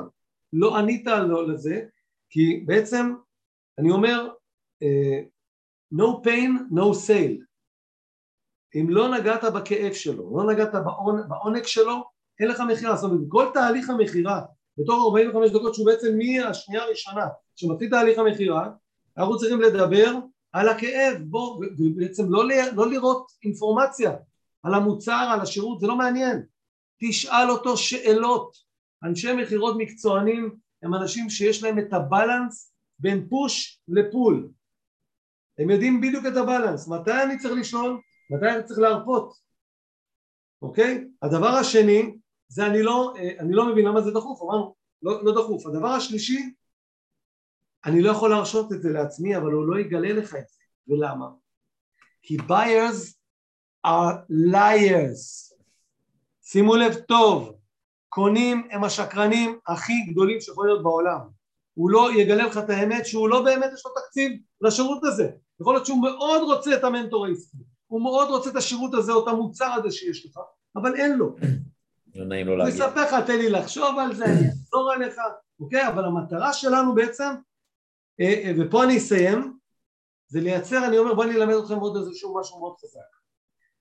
Speaker 2: לא ענית לא לזה, כי בעצם אני אומר, uh, no pain, no sale. אם לא נגעת בכאב שלו, לא נגעת בעונג שלו, אין לך מכירה. זאת אומרת, כל תהליך המכירה בתוך 45 דקות שהוא בעצם מהשנייה הראשונה שמתחיל תהליך המכירה אנחנו צריכים לדבר על הכאב בוא ובעצם לא, לא לראות אינפורמציה על המוצר על השירות זה לא מעניין תשאל אותו שאלות אנשי מכירות מקצוענים הם אנשים שיש להם את הבלנס בין פוש לפול הם יודעים בדיוק את הבלנס מתי אני צריך לשאול מתי אני צריך להרפות אוקיי? הדבר השני זה אני לא, אה, אני לא מבין למה זה דחוף, אמרנו, לא, לא דחוף. הדבר השלישי, אני לא יכול להרשות את זה לעצמי, אבל הוא לא יגלה לך את זה. ולמה? כי buyers are liars. שימו לב טוב, קונים הם השקרנים הכי גדולים שיכולים להיות בעולם. הוא לא יגלה לך את האמת שהוא לא באמת יש לו תקציב לשירות הזה. יכול להיות שהוא מאוד רוצה את המנטור העסקי, הוא מאוד רוצה את השירות הזה או את המוצר הזה שיש לך, אבל אין לו.
Speaker 1: לא נעים לו להגיד.
Speaker 2: אני אספר לך, תן לי לחשוב על זה, אני אחזור עליך, אוקיי? אבל המטרה שלנו בעצם, אה, אה, ופה אני אסיים, זה לייצר, אני אומר בוא אני אלמד אתכם עוד איזשהו משהו מאוד חזק,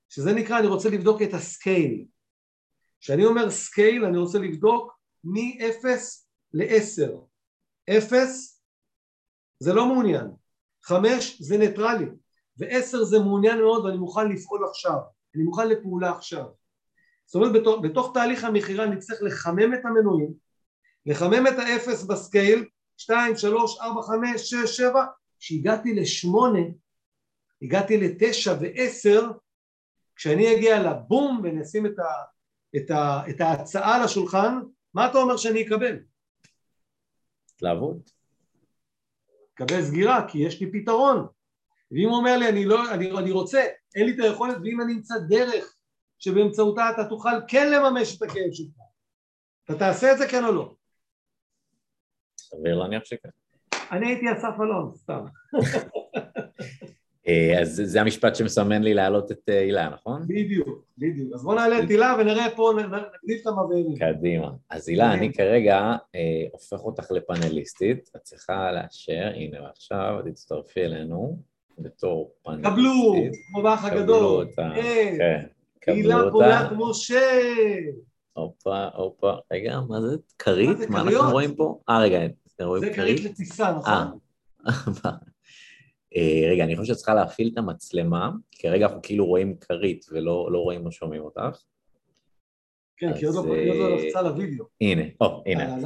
Speaker 2: שזה נקרא, אני רוצה לבדוק את ה scale. כשאני אומר scale, אני רוצה לבדוק מ-0 ל-10. 0 זה לא מעוניין, 5 זה ניטרלי, ו-10 זה מעוניין מאוד ואני מוכן לפעול עכשיו, אני מוכן לפעולה עכשיו. זאת אומרת בתוך, בתוך תהליך המכירה נצטרך לחמם את המנועים, לחמם את האפס ב scale, 2, 3, 4, 5, 6, 7, כשהגעתי לשמונה, הגעתי לתשע ועשר, כשאני אגיע לבום ונשים את, ה, את, ה, את ההצעה לשולחן, מה אתה אומר שאני אקבל?
Speaker 1: התלהבות.
Speaker 2: אקבל סגירה, כי יש לי פתרון. ואם הוא אומר לי, אני, לא, אני, אני רוצה, אין לי את היכולת, ואם אני אמצא דרך שבאמצעותה אתה תוכל כן לממש את הכאב שלך, אתה תעשה את זה כן או לא?
Speaker 1: סביר להניח שכן.
Speaker 2: אני הייתי אסף אלון, סתם.
Speaker 1: אה, אז זה המשפט שמסמן לי להעלות את אה, הילה, נכון?
Speaker 2: בדיוק, בדיוק. אז בוא נעלה את הילה ונראה פה, נגדיל את המבעירים.
Speaker 1: קדימה. אז הילה, אני כרגע אה, הופך אותך לפאנליסטית, את צריכה לאשר, הנה עכשיו, תצטרפי אלינו בתור פאנליסטית.
Speaker 2: קבלו, כמו באח הגדול.
Speaker 1: קבלו אותה, כן.
Speaker 2: הילה פולק משה.
Speaker 1: הופה, הופה, רגע, מה זה? כרית? מה אנחנו רואים פה? אה, רגע,
Speaker 2: רואים כרית? זה כרית לטיסה, נכון?
Speaker 1: אה, רגע, אני חושב שאת צריכה להפעיל את המצלמה, כי כרגע אנחנו כאילו רואים כרית ולא לא רואים או שומעים אותך.
Speaker 2: כן, כי עוד לא, לא אה, לחצה לוידאו.
Speaker 1: הנה, או, הנה.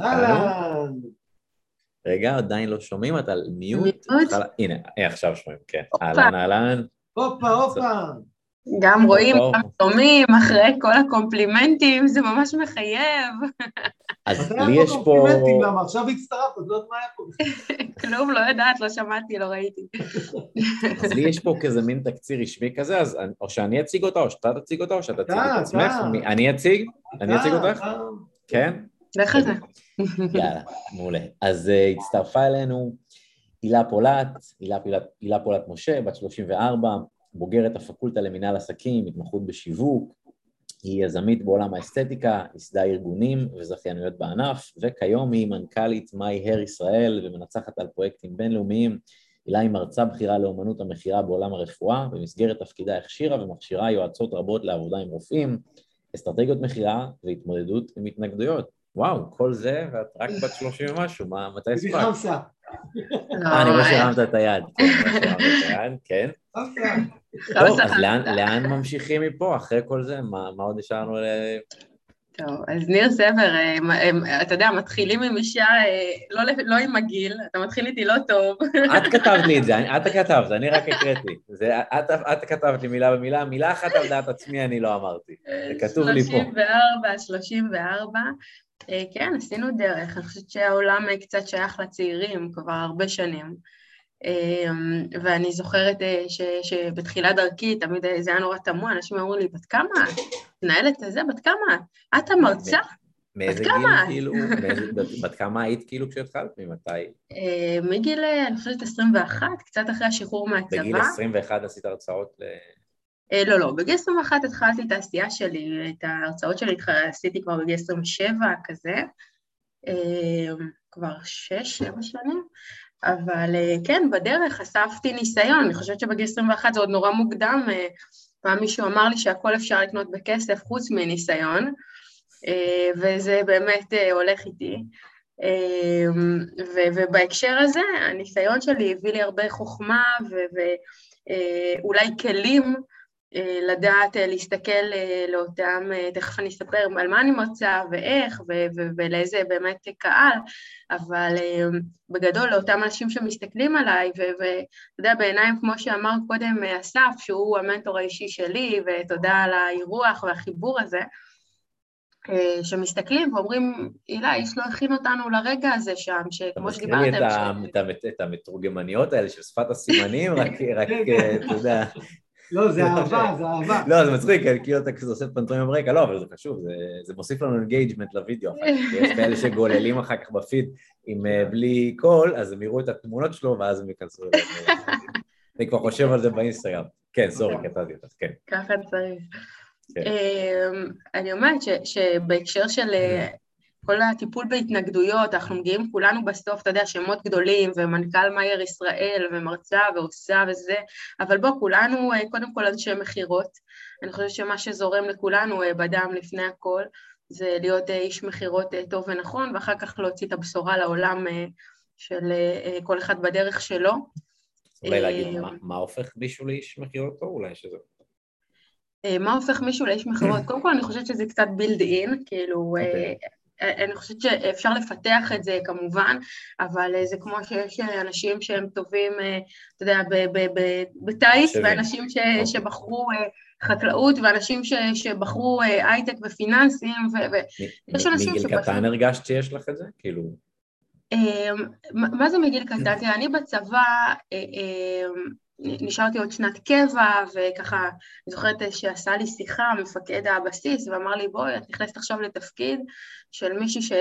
Speaker 1: רגע, עדיין לא שומעים, אתה על מיוט. הנה, אה, עכשיו שומעים, כן. אהלן, אהלן.
Speaker 2: הופה, הופה.
Speaker 3: גם רואים, גם שומעים, אחרי כל הקומפלימנטים, זה ממש מחייב.
Speaker 1: אז לי יש פה...
Speaker 2: למה עכשיו הצטרפת, את לא יודעת מה היה פה.
Speaker 3: כלום, לא יודעת, לא שמעתי, לא ראיתי.
Speaker 1: אז לי יש פה כזה מין תקציר רשמי כזה, אז או שאני אציג אותה, או שאתה תציג אותה, או שאתה תציג את עצמך. אני אציג? אני אציג אותך? כן?
Speaker 3: לך על זה.
Speaker 1: יאללה, מעולה. אז אה, הצטרפה אלינו הילה פולט, הילה פולט משה, בת 34, בוגרת הפקולטה למינהל עסקים, התמחות בשיווק, היא יזמית בעולם האסתטיקה, ייסדה ארגונים וזכיינויות בענף, וכיום היא מנכ"לית מיי הר ישראל ומנצחת על פרויקטים בינלאומיים. הילה היא מרצה בכירה לאומנות המכירה בעולם הרפואה, במסגרת תפקידה הכשירה ומכשירה יועצות רבות לעבודה עם רופאים, אסטרטגיות מכירה והתמודדות עם התנגדויות. וואו, כל זה, ואת רק בת 30 ומשהו, מתי הספקת? אה, אני רואה שהרמת את היד, כן. טוב, אז לאן ממשיכים מפה אחרי כל זה? מה עוד נשארנו ל...
Speaker 3: טוב, אז ניר סבר, אה, אתה יודע, מתחילים עם אישה, אה, לא, לא עם הגיל, אתה מתחיל איתי לא טוב.
Speaker 1: את כתבת לי את זה, את כתבת, אני רק הקראתי. את, את כתבת לי מילה במילה, מילה אחת על דעת עצמי אני לא אמרתי. זה כתוב לי פה.
Speaker 3: 34, 34. כן, עשינו דרך, אני חושבת שהעולם קצת שייך לצעירים כבר הרבה שנים. אמ, ואני זוכרת אה, ש, שבתחילת דרכי, תמיד זה היה נורא תמוה, אנשים אמרו לי, בת כמה את? מנהלת את זה, בת כמה את? את המרצה?
Speaker 1: מאיזה גיל כאילו? בת כמה היית כאילו כשהתחלת? ממתי?
Speaker 3: אה, מגיל, אה, אני חושבת 21, קצת אחרי השחרור מהצבא.
Speaker 1: בגיל 21 עשית הרצאות ל...
Speaker 3: לא, לא, בגיל 21 התחלתי את העשייה שלי, את ההרצאות שלי עשיתי כבר בגיל 27 כזה, כבר 6-7 שנים, אבל אה, כן, בדרך אספתי ניסיון, אני חושבת שבגיל 21 זה עוד נורא מוקדם, אה, פעם מישהו אמר לי שהכל אפשר לקנות בכסף חוץ מניסיון, אה, וזה באמת הולך איתי. ובהקשר הזה, הניסיון שלי הביא לי הרבה חוכמה ואולי כלים אה, לדעת אה, להסתכל אה, לאותם, תכף אני אספר על מה אני מרצה ואיך ולאיזה באמת קהל, אבל בגדול לאותם אנשים שמסתכלים עליי, ואתה יודע, בעיניים, כמו שאמר קודם אסף, שהוא המנטור האישי שלי, ותודה על האירוח והחיבור הזה, שמסתכלים ואומרים, הילה, איש לא הכין אותנו לרגע הזה שם, שכמו שדיברתם...
Speaker 1: אתה מזכיר לי את המתורגמניות האלה של שפת הסימנים, רק, אתה יודע,
Speaker 2: לא, זה אהבה, זה אהבה.
Speaker 1: לא, זה מצחיק, כאילו אתה כזה עושה פנטומים ברקע, לא, אבל זה חשוב, זה מוסיף לנו engagement לוידאו. יש כאלה שגוללים אחר כך בפיד עם אה, בלי קול, אז הם יראו את התמונות שלו ואז הם ייכנסו אליהם. אני כבר חושב על זה באינסטגרם. כן, sorry, קטעתי אותך, כן.
Speaker 3: ככה צריך. כן. אמ, אני אומרת שבהקשר של אה, כל הטיפול בהתנגדויות, אנחנו מגיעים כולנו בסוף, אתה יודע, שמות גדולים, ומנכ"ל מאייר ישראל, ומרצה, ועושה וזה, אבל בוא, כולנו אה, קודם כל אנשי מכירות. אני חושבת שמה שזורם לכולנו אה, בדם לפני הכל, זה להיות אה, איש מכירות טוב ונכון, ואחר כך להוציא את הבשורה לעולם של כל אחד בדרך שלו.
Speaker 1: אולי להגיד, מה, מה הופך מישהו לאיש מכירות טוב? אולי שזה...
Speaker 3: מה הופך מישהו לאיש מכירות? קודם כל אני חושבת שזה קצת בילד אין, כאילו, okay. אני חושבת שאפשר לפתח את זה כמובן, אבל זה כמו שיש אנשים שהם טובים, אתה יודע, בטיס, ואנשים ש. שבחרו חקלאות, ואנשים ש, שבחרו הייטק ופיננסים,
Speaker 1: ויש אנשים שפשוט... מגיל קטן הרגשת שיש לך את זה? כאילו...
Speaker 3: מה זה מגיל קטן? תראה, אני בצבא נשארתי עוד שנת קבע, וככה, אני זוכרת שעשה לי שיחה מפקד הבסיס, ואמר לי, בואי, את נכנסת עכשיו לתפקיד של מישהי ש...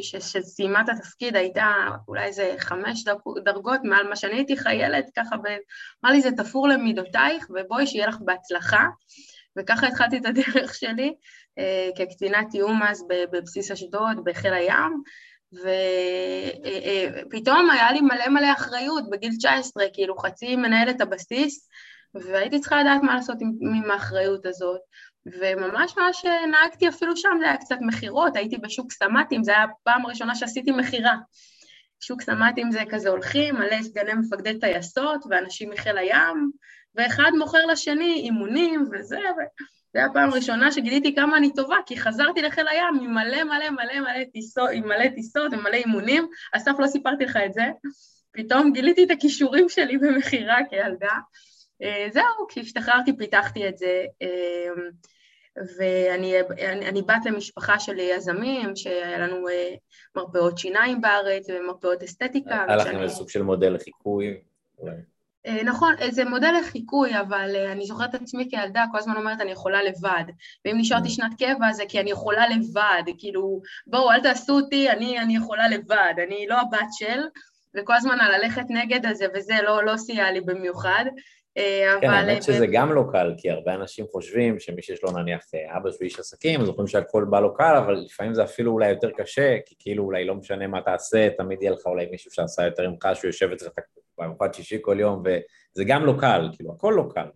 Speaker 3: ש... שסיימה את התפקיד, הייתה אולי איזה חמש דרגות מעל מה שאני הייתי חיילת, ככה, ואמר לי, זה תפור למידותייך, ובואי, שיהיה לך בהצלחה. וככה התחלתי את הדרך שלי אה, כקצינת תיאום אז בבסיס אשדוד, בחיל הים, ופתאום היה לי מלא מלא אחריות בגיל 19, כאילו חצי מנהלת הבסיס, והייתי צריכה לדעת מה לעשות עם, עם האחריות הזאת. וממש ממש נהגתי אפילו שם, זה היה קצת מכירות, הייתי בשוק סמטים, זו הייתה הפעם הראשונה שעשיתי מכירה. שוק סמטים זה כזה הולכים, מלא סגני מפקדי טייסות ואנשים מחיל הים, ואחד מוכר לשני אימונים וזה, ו... זו הייתה הפעם הראשונה שגיליתי כמה אני טובה, כי חזרתי לחיל הים עם מלא מלא מלא מלא טיסות, עם מלא טיסות ומלא אימונים, אסף לא סיפרתי לך את זה, פתאום גיליתי את הכישורים שלי במכירה כילדה. אה, זהו, כשהשתחררתי פיתחתי את זה, אה, ואני אני, אני בת למשפחה של יזמים, שהיה לנו אה, מרפאות שיניים בארץ ומרפאות אסתטיקה.
Speaker 1: היה לכם איזה סוג של מודל לחיקוי?
Speaker 3: אה, נכון, זה מודל לחיקוי, אבל אה, אני זוכרת את עצמי כילדה, כל הזמן אומרת, אני יכולה לבד. ואם נשארתי mm. שנת קבע, זה כי אני יכולה לבד, כאילו, בואו, אל תעשו אותי, אני, אני יכולה לבד, אני לא הבת של, וכל הזמן ללכת נגד הזה, וזה לא, לא סייע לי במיוחד.
Speaker 1: אה, כן, האמת שזה גם לא קל, כי הרבה אנשים חושבים שמי שיש לו נניח אבא שהוא איש עסקים, אז זוכרים שהכל בא לו קל, אבל לפעמים זה אפילו אולי יותר קשה, כי כאילו אולי לא משנה מה תעשה, תמיד יהיה לך אולי מישהו שעשה יותר ממך, שהוא יושב אצלך בארוחת שישי כל יום, וזה גם לא קל, כאילו, הכל לא קל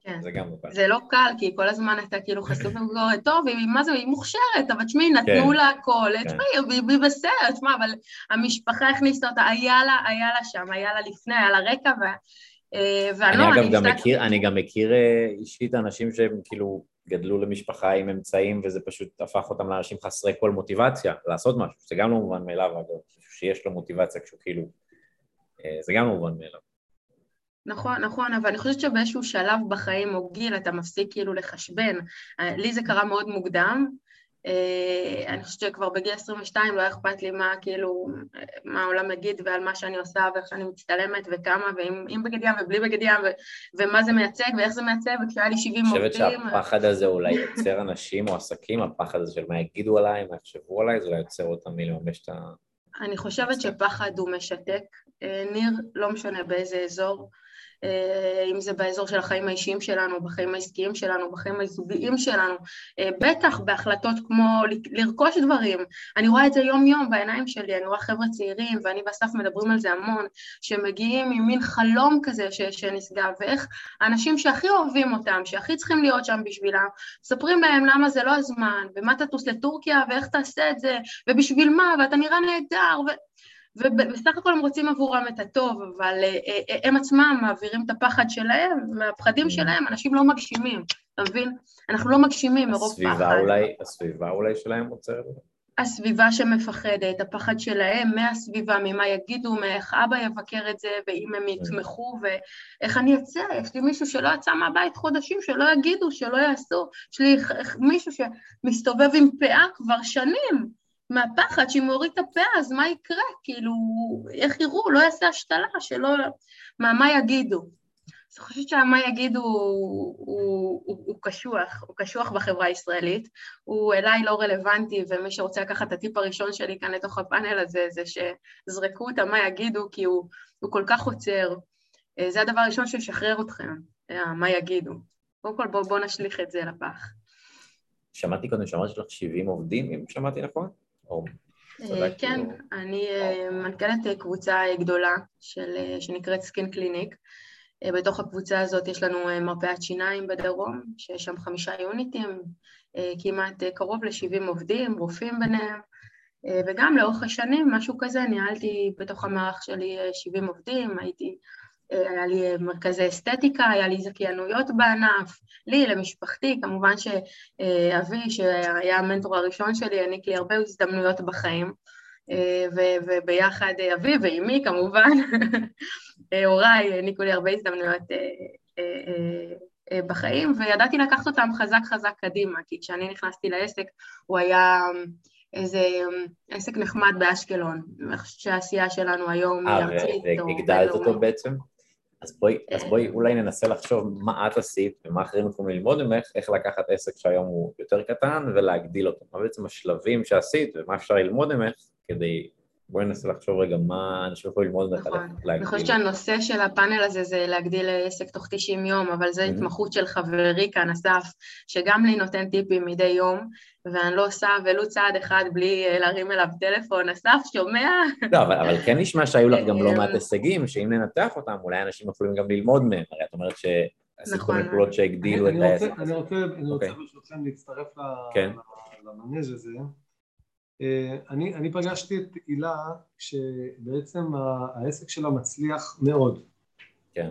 Speaker 1: כן. זה גם לא קל.
Speaker 3: זה לא קל, כי כל הזמן אתה כאילו חשוף לביקורת, טוב, היא, מה זה, היא מוכשרת, אבל תשמעי, נתנו כן. לה הכל, כן. תשמעי, היא בסרט, תשמע, אבל המשפחה הכניסה אותה, היה לה, היה לה שם, היה לה לפני, היה לה רקע, ו...
Speaker 1: אה, ואני לא, אני גם מכיר, אני גם מכיר אה, אישית אנשים שהם כאילו גדלו למשפחה עם אמצעים וזה פשוט הפך אותם לאנשים חסרי כל מוטיבציה לעשות משהו, זה גם לא מובן מאליו, אגב, שיש לו מוטיבציה כשהוא כאילו זה גם מובן מאליו.
Speaker 3: נכון, נכון, אבל אני חושבת שבאיזשהו שלב בחיים או גיל אתה מפסיק כאילו לחשבן. אה, לי זה קרה מאוד מוקדם, אה, אני חושבת שכבר בגיל 22 לא היה אכפת לי מה כאילו, מה העולם יגיד ועל מה שאני עושה ואיך שאני מצטלמת וכמה ואם בגד ים ובלי בגד ים ומה זה מייצג ואיך זה מייצג וכשהיה לי 70 עובדים. אני
Speaker 1: חושבת שהפחד הזה אולי יוצר אנשים או עסקים, הפחד הזה של מה יגידו עליי, מה יחשבו עליי, זה אולי יוצר אותם מלממש את ה...
Speaker 3: אני חושבת שפחד הוא משתק, אה, ניר, לא משנה באיזה אזור, אם זה באזור של החיים האישיים שלנו, בחיים העסקיים שלנו, בחיים הזוגיים שלנו, אה, בטח בהחלטות כמו לרכוש דברים. אני רואה את זה יום-יום בעיניים שלי, אני רואה חבר'ה צעירים, ואני ואסף מדברים על זה המון, שמגיעים עם מין חלום כזה שנשגב, ואיך האנשים שהכי אוהבים אותם, שהכי צריכים להיות שם בשבילם, מספרים להם למה זה לא הזמן, ומה תטוס לטורקיה, ואיך תעשה את זה, ובשביל מה, ואתה נראה נהדר, ו... ובסך הכל הם רוצים עבורם את הטוב, אבל אה, אה, הם עצמם מעבירים את הפחד שלהם, מהפחדים mm. שלהם, אנשים לא מגשימים, אתה מבין? אנחנו לא מגשימים מרוב פחד.
Speaker 1: אולי, הסביבה אולי שלהם עוצרת?
Speaker 3: הסביבה שמפחדת, הפחד שלהם מהסביבה, ממה יגידו, מאיך אבא יבקר את זה, ואם הם mm. יתמכו, ואיך אני אצא, יש לי מישהו שלא יצא מהבית חודשים, שלא יגידו, שלא יעשו, יש לי מישהו שמסתובב עם פאה כבר שנים, מהפחד שאם הוא יוריד את הפה אז מה יקרה? כאילו, איך יראו? לא יעשה השתלה, שלא... מה, מה יגידו? אז אני חושבת שהמה יגידו הוא, הוא, הוא, הוא קשוח, הוא קשוח בחברה הישראלית, הוא אליי לא רלוונטי, ומי שרוצה לקחת את הטיפ הראשון שלי כאן לתוך הפאנל הזה, זה שזרקו את המה יגידו, כי הוא, הוא כל כך עוצר. אה, זה הדבר הראשון שישחרר אתכם, מה יגידו. קודם כל בואו בוא נשליך את זה לפח.
Speaker 1: שמעתי קודם שאמרת שיש לך 70 עובדים, אם שמעתי נכון?
Speaker 3: אה, כן, אני אה, מנכ"לת אה, קבוצה גדולה שנקראת Skin Clinic. בתוך הקבוצה הזאת יש לנו מרפאת שיניים בדרום, שיש שם חמישה יוניטים, כמעט קרוב ל-70 עובדים, רופאים ביניהם, וגם לאורך השנים, משהו כזה, ניהלתי בתוך המערך שלי 70 עובדים, הייתי היה לי מרכזי אסתטיקה, היה לי זכיינויות בענף, לי, למשפחתי, כמובן שאבי, שהיה המנטור הראשון שלי, העניק לי הרבה הזדמנויות בחיים, וביחד אבי ואימי כמובן, הוריי העניקו לי הרבה הזדמנויות בחיים, וידעתי לקחת אותם חזק חזק קדימה, כי כשאני נכנסתי לעסק הוא היה איזה עסק נחמד באשקלון, אני חושבת שהעשייה שלנו היום
Speaker 1: היא ארצית. אה, והגדלת אותו בעצם? אז בואי, אז בואי אולי ננסה לחשוב מה את עשית ומה אחרים יכולים ללמוד ממך, איך לקחת עסק שהיום הוא יותר קטן ולהגדיל אותו. מה בעצם השלבים שעשית ומה אפשר ללמוד ממך כדי בואי ננסה לחשוב רגע מה אנשים יכולים ללמוד ממך
Speaker 3: נכון. להגדיל. אני חושבת שהנושא של הפאנל הזה זה להגדיל עסק תוך 90 יום, אבל זו התמחות של חברי כאן, אסף, שגם לי נותן טיפים מדי יום, ואני לא עושה ולו צעד אחד בלי אה, להרים אליו טלפון, אסף, שומע?
Speaker 1: לא, אבל, אבל כן נשמע שהיו לך גם לא מעט הישגים, שאם ננתח אותם, אולי אנשים יכולים גם ללמוד מהם, הרי את אומרת שעשית כל מיני פעולות שהגדילו את העסק.
Speaker 2: אני רוצה אוקיי. ברשותכם להצטרף כן. למנג' הזה. אה, אני, אני פגשתי את הילה כשבעצם העסק שלה מצליח מאוד.
Speaker 1: כן.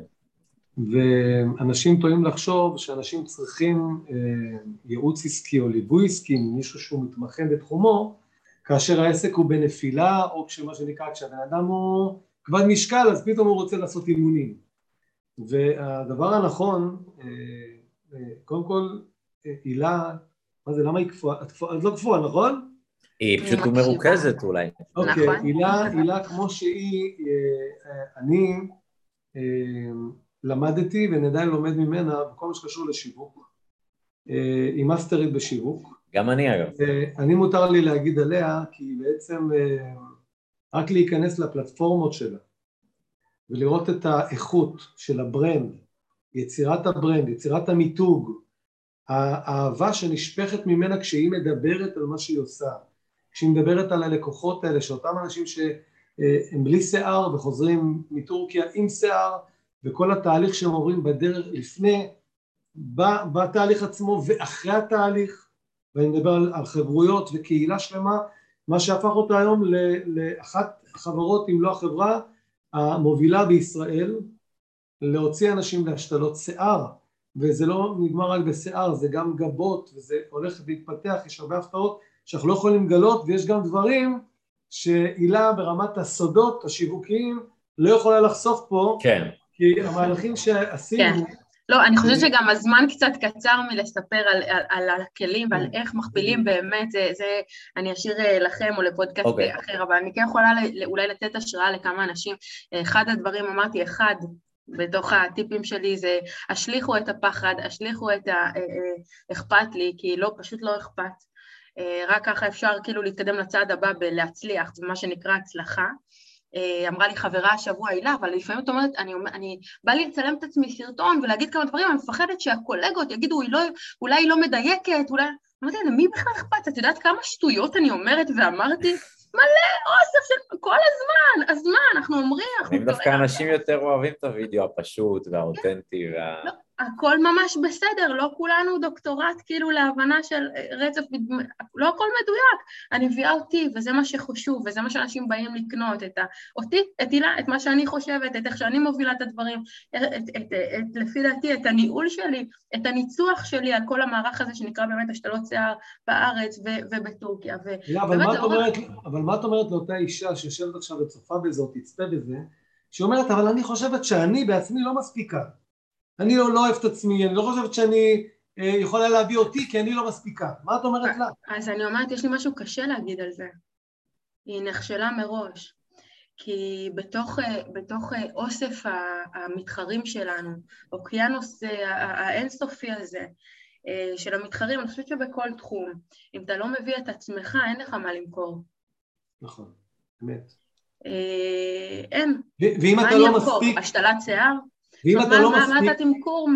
Speaker 2: ואנשים טועים לחשוב שאנשים צריכים אה, ייעוץ עסקי או ליווי עסקי ממישהו שהוא מתמחה בתחומו כאשר העסק הוא בנפילה או כשמה שנקרא כשהבן אדם הוא כבד משקל אז פתאום הוא רוצה לעשות אימונים והדבר הנכון אה, קודם כל הילה מה זה למה היא קפואה? את לא קפואה נכון?
Speaker 1: היא פשוט מרוכזת אולי.
Speaker 2: אוקיי, נכון. הילה כמו שהיא, אה, אני אה, למדתי ואני עדיין לומד ממנה בכל מה שקשור לשיווק. אה, היא מאסטרית בשיווק.
Speaker 1: גם אני אגב.
Speaker 2: אני מותר לי להגיד עליה כי בעצם רק להיכנס לפלטפורמות שלה ולראות את האיכות של ה brand, יצירת ה brand, יצירת המיתוג, האהבה שנשפכת ממנה כשהיא מדברת על מה שהיא עושה, כשהיא מדברת על הלקוחות האלה, שאותם אנשים שהם בלי שיער וחוזרים מטורקיה עם שיער וכל התהליך שהם עוברים בדרך לפני, בתהליך עצמו ואחרי התהליך, ואני מדבר על, על חברויות וקהילה שלמה, מה שהפך אותה היום לאחת החברות, אם לא החברה, המובילה בישראל להוציא אנשים להשתלות שיער. וזה לא נגמר רק בשיער, זה גם גבות וזה הולך להתפתח, יש הרבה הפתעות שאנחנו לא יכולים לגלות ויש גם דברים שהילה ברמת הסודות השיווקיים לא יכולה לחשוף פה
Speaker 1: כן.
Speaker 2: כי המהלכים שעשינו כן.
Speaker 3: לא, אני חושבת שגם הזמן קצת קצר מלספר על, על, על הכלים ועל כן. איך מכפילים באמת, זה, זה אני אשאיר אה, לכם או לפודקאסט okay. אוקיי. אחר, אבל אני כן יכולה אולי לתת השראה לכמה אנשים. אחד הדברים, אמרתי, אחד, בתוך הטיפים שלי זה השליכו את הפחד, השליכו את האכפת אה, אה, לי, כי לא, פשוט לא אכפת. אה, רק ככה אפשר כאילו להתקדם לצעד הבא בלהצליח, זה מה שנקרא הצלחה. אה, אמרה לי חברה השבוע הילה, אבל לפעמים את אומרת, אני, אני בא לי לצלם את עצמי סרטון ולהגיד כמה דברים, אני מפחדת שהקולגות יגידו, היא לא, אולי היא לא מדייקת, אולי... אמרתי, למי בכלל אכפת? את יודעת כמה שטויות אני אומרת ואמרתי? מלא אוסף של כל הזמן, אז מה, אנחנו אומרים, אנחנו...
Speaker 1: דווקא אנשים יותר אוהבים את הוידאו הפשוט והאותנטי וה...
Speaker 3: הכל ממש בסדר, לא כולנו דוקטורט כאילו להבנה של רצף, לא הכל מדויק. אני מביאה אותי, וזה מה שחשוב, וזה מה שאנשים באים לקנות, את ה... אותי, את הילה, את מה שאני חושבת, את איך שאני מובילה את הדברים, את, את, את, את, לפי דעתי, את הניהול שלי, את הניצוח שלי על כל המערך הזה שנקרא באמת השתלות שיער בארץ ו, ובטורקיה. ו,
Speaker 2: לא, אבל, מה אומרת, אבל מה את אומרת לאותה אישה שיושבת עכשיו וצופה בזה או תצפה בזה, שאומרת, אבל אני חושבת שאני בעצמי לא מספיקה. אני לא, לא אוהב את עצמי, אני לא חושבת שאני אה, יכולה להביא אותי כי אני לא מספיקה. מה את אומרת לה?
Speaker 3: אז אני אומרת, יש לי משהו קשה להגיד על זה. היא נכשלה מראש. כי בתוך, אה, בתוך אה, אוסף המתחרים שלנו, אוקיינוס האינסופי הזה של המתחרים, אני חושבת שבכל תחום, אם אתה לא מביא את עצמך, אין לך מה למכור.
Speaker 2: נכון, אמת.
Speaker 3: אין.
Speaker 2: ואם אתה לא מספיק...
Speaker 3: השתלת שיער?
Speaker 2: ואם אתה לא מספיק...
Speaker 3: מה אתה תמכור,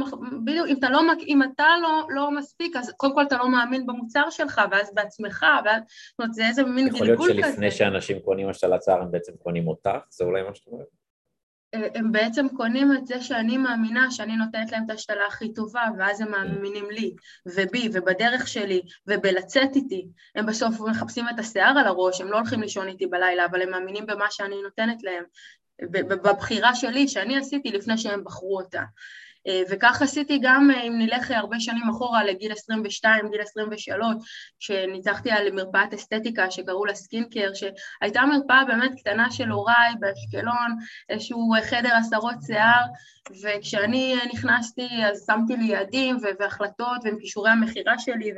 Speaker 3: בדיוק, אם אתה, לא, אם אתה לא, לא מספיק, אז קודם כל אתה לא מאמין במוצר שלך, ואז בעצמך, ואז, זאת אומרת, זה איזה מין גלגול כזה.
Speaker 1: יכול להיות שלפני שאנשים קונים השתלת שיער, הם בעצם קונים אותך? זה אולי מה שאתה אומר?
Speaker 3: הם בעצם קונים את זה שאני מאמינה שאני נותנת להם את ההשתלה הכי טובה, ואז הם מאמינים לי, ובי, ובדרך שלי, ובלצאת איתי. הם בסוף מחפשים את השיער על הראש, הם לא הולכים לישון איתי בלילה, אבל הם מאמינים במה שאני נותנת להם. בבחירה שלי, שאני עשיתי לפני שהם בחרו אותה. אה, וכך עשיתי גם אה, אם נלך הרבה שנים אחורה לגיל 22, גיל 23, שניצחתי על מרפאת אסתטיקה שקראו לה סקינקר, שהייתה מרפאה באמת קטנה של הוריי באשקלון, איזשהו חדר עשרות שיער, וכשאני נכנסתי אז שמתי לי יעדים והחלטות ועם כישורי המכירה שלי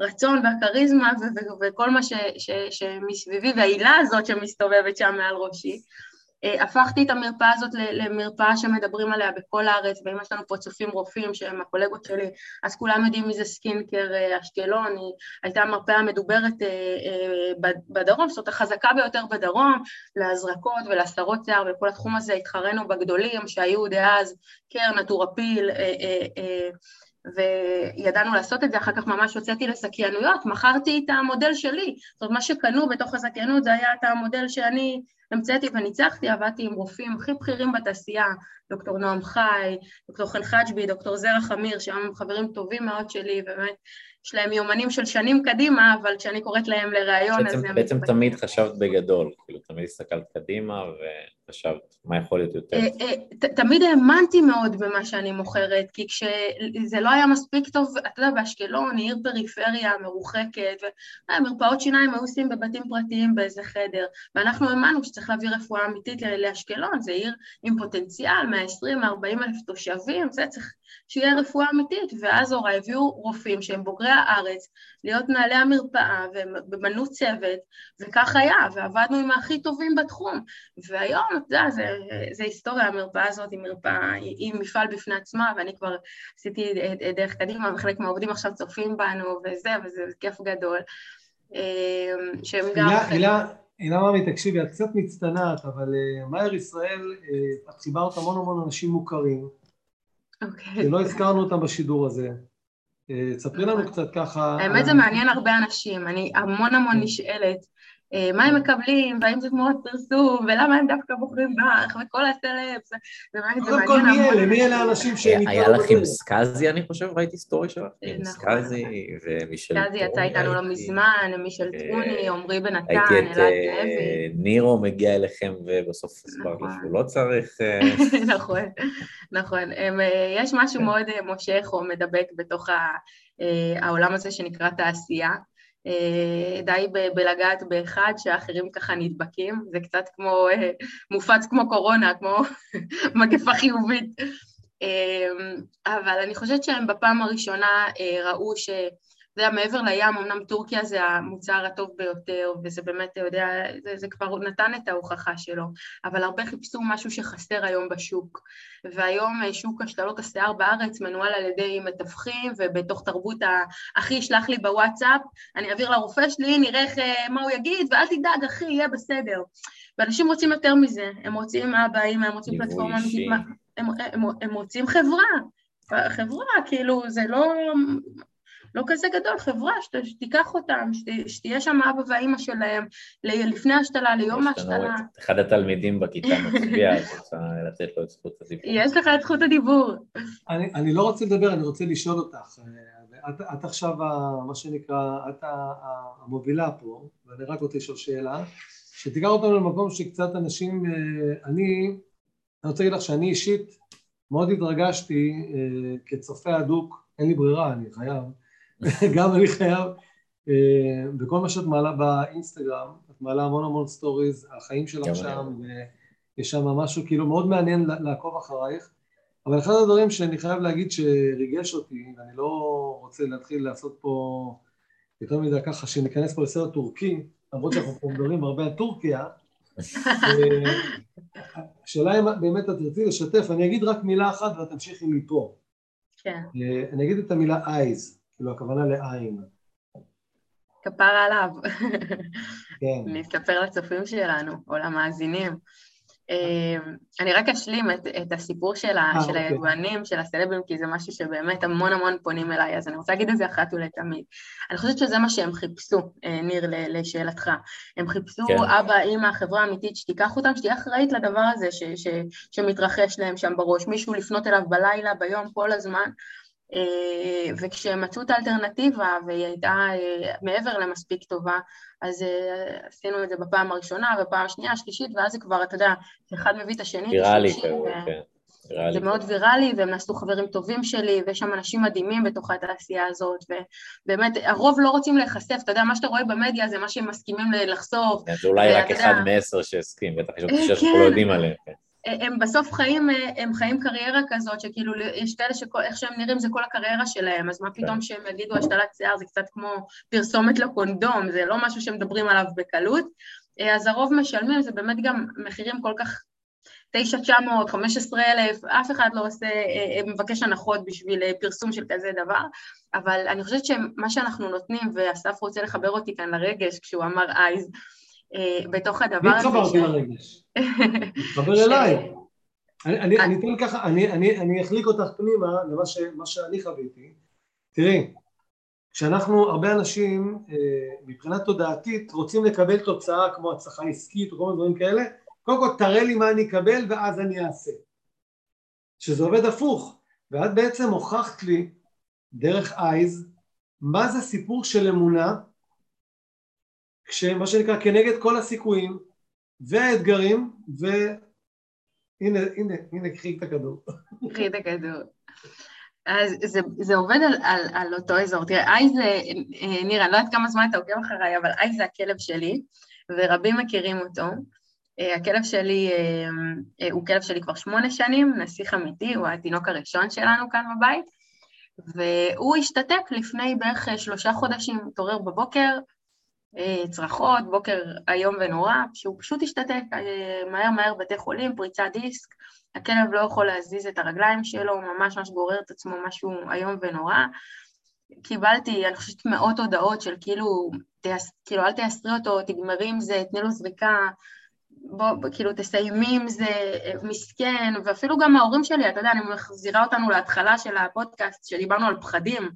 Speaker 3: והרצון והכריזמה וכל מה שמסביבי והעילה הזאת שמסתובבת שם מעל ראשי. אה, הפכתי את המרפאה הזאת למרפאה שמדברים עליה בכל הארץ, ואם יש לנו פה צופים רופאים שהם הקולגות שלי, אז כולם יודעים מי זה סקינקר אה, אשקלון, היא הייתה מרפאה מדוברת אה, בדרום, זאת אומרת החזקה ביותר בדרום, להזרקות ולהסתרות שיער וכל התחום הזה התחרנו בגדולים שהיו דאז קרן, הטורפיל, וידענו לעשות את זה, אחר כך ממש הוצאתי לזכיינויות, מכרתי את המודל שלי, זאת אומרת מה שקנו בתוך הזכיינות זה היה את המודל שאני המצאתי וניצחתי, עבדתי עם רופאים הכי בכירים בתעשייה, דוקטור נועם חי, דוקטור חן חג'בי, דוקטור זרע חמיר, שהם חברים טובים מאוד שלי, ובאמת יש להם יומנים של שנים קדימה, אבל כשאני קוראת להם לראיון
Speaker 1: אז הם... בעצם תמיד חשבת בגדול, כאילו תמיד הסתכלת קדימה וחשבת מה יכול להיות יותר. אה,
Speaker 3: אה, תמיד האמנתי מאוד במה שאני מוכרת, כי כשזה לא היה מספיק טוב, אתה יודע, באשקלון, עיר פריפריה מרוחקת, ומרפאות שיניים היו עושים בבתים פרטיים באיזה חדר, ואנחנו האמנו שצריך להביא רפואה אמיתית לאשקלון, זו עיר עם פוטנציאל, 120-140 אלף תושבים, זה צריך שיהיה רפואה אמיתית, ואז הוריי הביאו רופאים שהם בוגרי הארץ, להיות מנהלי המרפאה, ובנו צוות, וכך היה, ועבדנו עם הכי טובים בתחום. והיום, אתה יודע, זה, זה היסטוריה, המרפאה הזאת היא מרפאה, היא, היא מפעל בפני עצמה, ואני כבר עשיתי דרך קדימה, וחלק מהעובדים עכשיו צופים בנו, וזה, וזה כיף גדול. אמ,
Speaker 2: שהם גם... הילה, הילה ממי, תקשיבי, את קצת מצטנעת, אבל uh, מאייר ישראל, uh, את חיברת המון המון אנשים מוכרים. אוקיי. שלא הזכרנו אותם בשידור הזה. אה, ספרי לנו נכון. קצת ככה...
Speaker 3: האמת זה מעניין הרבה אנשים, אני המון המון כן. נשאלת אה, מה הם מקבלים, והאם זה תמורת פרסום, ולמה הם דווקא בוחרים בך, וכל הסלפס,
Speaker 2: ובאמת זה מעניין. קודם כל, מי אלה? מי אלה האנשים שהם
Speaker 1: היה לך עם סקאזי, אני חושב, ראיתי סטורי שלך, עם נכון. סקאזי ומישל
Speaker 3: סקאזי יצא איתנו לא מזמן, מישל טרוני, עמרי בן נתן, אלעד זאבי.
Speaker 1: אה, נירו מגיע אליכם ובסוף הסבר לך שהוא לא צריך... אה,
Speaker 3: נכון, נכון. יש משהו מאוד מושך או מדבק בתוך העולם הזה שנקרא תעשייה. אה, די בלגעת באחד שהאחרים ככה נדבקים, זה קצת כמו, אה, מופץ כמו קורונה, כמו מגפה חיובית. אה, אבל אני חושבת שהם בפעם הראשונה ראו ש... אתה יודע, מעבר לים, אמנם טורקיה זה המוצר הטוב ביותר, וזה באמת, אתה יודע, זה, זה כבר נתן את ההוכחה שלו, אבל הרבה חיפשו משהו שחסר היום בשוק. והיום אה, שוק השתלות השיער בארץ מנוהל על ידי מתווכים, ובתוך תרבות ה... אחי ישלח לי בוואטסאפ, אני אעביר לרופא שלי, נראה איך, אה, מה הוא יגיד, ואל תדאג, אחי, יהיה בסדר. ואנשים רוצים יותר מזה, הם רוצים אבא, אמא, הם רוצים פלטפורמה הם, הם, הם, הם רוצים חברה. חברה, כאילו, זה לא... לא כזה גדול, חברה שתיקח אותם, שתהיה שם אבא ואימא שלהם לפני השתלה, ליום ההשתלה.
Speaker 1: אחד התלמידים בכיתה מצביע, את רוצה לתת לו את זכות הדיבור.
Speaker 3: יש לך את זכות הדיבור.
Speaker 2: אני, אני לא רוצה לדבר, אני רוצה לשאול אותך. את, את עכשיו, מה שנקרא, את המובילה פה, ואני רק רוצה לשאול שאלה, שתיקח אותנו למקום שקצת אנשים, אה, אני, אני רוצה להגיד לך שאני אישית מאוד התרגשתי אה, כצופה הדוק, אין לי ברירה, אני חייב, גם אני חייב, אה, בכל מה שאת מעלה באינסטגרם, את מעלה המון המון סטוריז, החיים שלך שם, ויש שם משהו כאילו מאוד מעניין לעקוב אחרייך, אבל אחד הדברים שאני חייב להגיד שריגש אותי, ואני לא רוצה להתחיל לעשות פה יותר מדי ככה, שניכנס פה לסרט טורקי, למרות שאנחנו פה מדברים הרבה על טורקיה, אה, השאלה אם באמת את תרצי לשתף, אני אגיד רק מילה אחת ואת תמשיכי מפה. כן. אה, אני אגיד את המילה eyes. כאילו הכוונה לעין.
Speaker 3: כפרה עליו. כן. אספר לצופים שלנו, או למאזינים. אמ, אני רק אשלים את, את הסיפור של, 아, אה, של אוקיי. היבואנים, של הסלבים, כי זה משהו שבאמת המון המון פונים אליי, אז אני רוצה להגיד את זה אחת ולתמיד. אני חושבת שזה מה שהם חיפשו, אה, ניר, לשאלתך. הם חיפשו כן. אבא, אימא, חברה אמיתית, שתיקח אותם, שתהיה אחראית לדבר הזה ש, ש, שמתרחש להם שם בראש, מישהו לפנות אליו בלילה, ביום, כל הזמן. אה, וכשהם מצאו את האלטרנטיבה והיא הייתה אה, מעבר למספיק טובה, אז אה, עשינו את זה בפעם הראשונה, בפעם השנייה, השלישית, ואז זה כבר, אתה יודע, אחד מביא את השני,
Speaker 1: ויראלי כזה, כן.
Speaker 3: זה מאוד ויראלי, והם נעשו חברים טובים שלי, ויש שם אנשים מדהימים בתוך התעשייה הזאת, ובאמת, הרוב לא רוצים להיחשף, אתה יודע, מה שאתה רואה במדיה זה מה שהם מסכימים לחשוף.
Speaker 1: כן, זה אולי רק אחד מעשר שהסכים, בטח יש עוד שאנחנו לא יודעים עליהם.
Speaker 3: הם בסוף חיים, הם חיים קריירה כזאת, שכאילו יש כאלה שאיך שהם נראים זה כל הקריירה שלהם, אז מה פתאום כן. שהם יגידו השתלת שיער זה קצת כמו פרסומת לקונדום, זה לא משהו שמדברים עליו בקלות, אז הרוב משלמים, זה באמת גם מחירים כל כך 9,900, 15,000, אף אחד לא עושה, מבקש הנחות בשביל פרסום של כזה דבר, אבל אני חושבת שמה שאנחנו נותנים, ואסף רוצה לחבר אותי כאן לרגש כשהוא אמר אייז, אה, בתוך הדבר
Speaker 2: הזה... מי התחברתי לרגש? תתחבר אליי. אני אתן ככה, אני אחליק אותך פנימה למה שאני חוויתי. תראי, כשאנחנו, הרבה אנשים אה, מבחינה תודעתית רוצים לקבל תוצאה כמו הצלחה עסקית או כל מיני דברים כאלה, קודם כל תראה לי מה אני אקבל ואז אני אעשה. שזה עובד הפוך, ואת בעצם הוכחת לי דרך אייז מה זה סיפור של אמונה כשמה שנקרא כנגד כל הסיכויים והאתגרים והנה הנה הנה קחי את הכדור.
Speaker 3: קחי את הכדור. אז זה, זה עובד על, על, על אותו אזור. תראה, איי זה, אה, נירה, אני לא יודעת כמה זמן אתה עוקב אחריי, אבל איי זה הכלב שלי, ורבים מכירים אותו. אה, הכלב שלי אה, הוא כלב שלי כבר שמונה שנים, נסיך אמיתי, הוא התינוק הראשון שלנו כאן בבית, והוא השתתק לפני בערך שלושה חודשים, התעורר בבוקר, צרחות, בוקר איום ונורא, שהוא פשוט השתתק אה, מהר מהר בתי חולים, פריצת דיסק, הכלב לא יכול להזיז את הרגליים שלו, הוא ממש ממש גורר את עצמו משהו איום ונורא. קיבלתי, אני חושבת, מאות הודעות של כאילו, תייס, כאילו אל תייסרי אותו, תגמרי עם זה, תני לו זריקה, בוא, כאילו תסיימי עם זה, אה, מסכן, ואפילו גם ההורים שלי, אתה יודע, אני מחזירה אותנו להתחלה של הפודקאסט, שדיברנו על פחדים,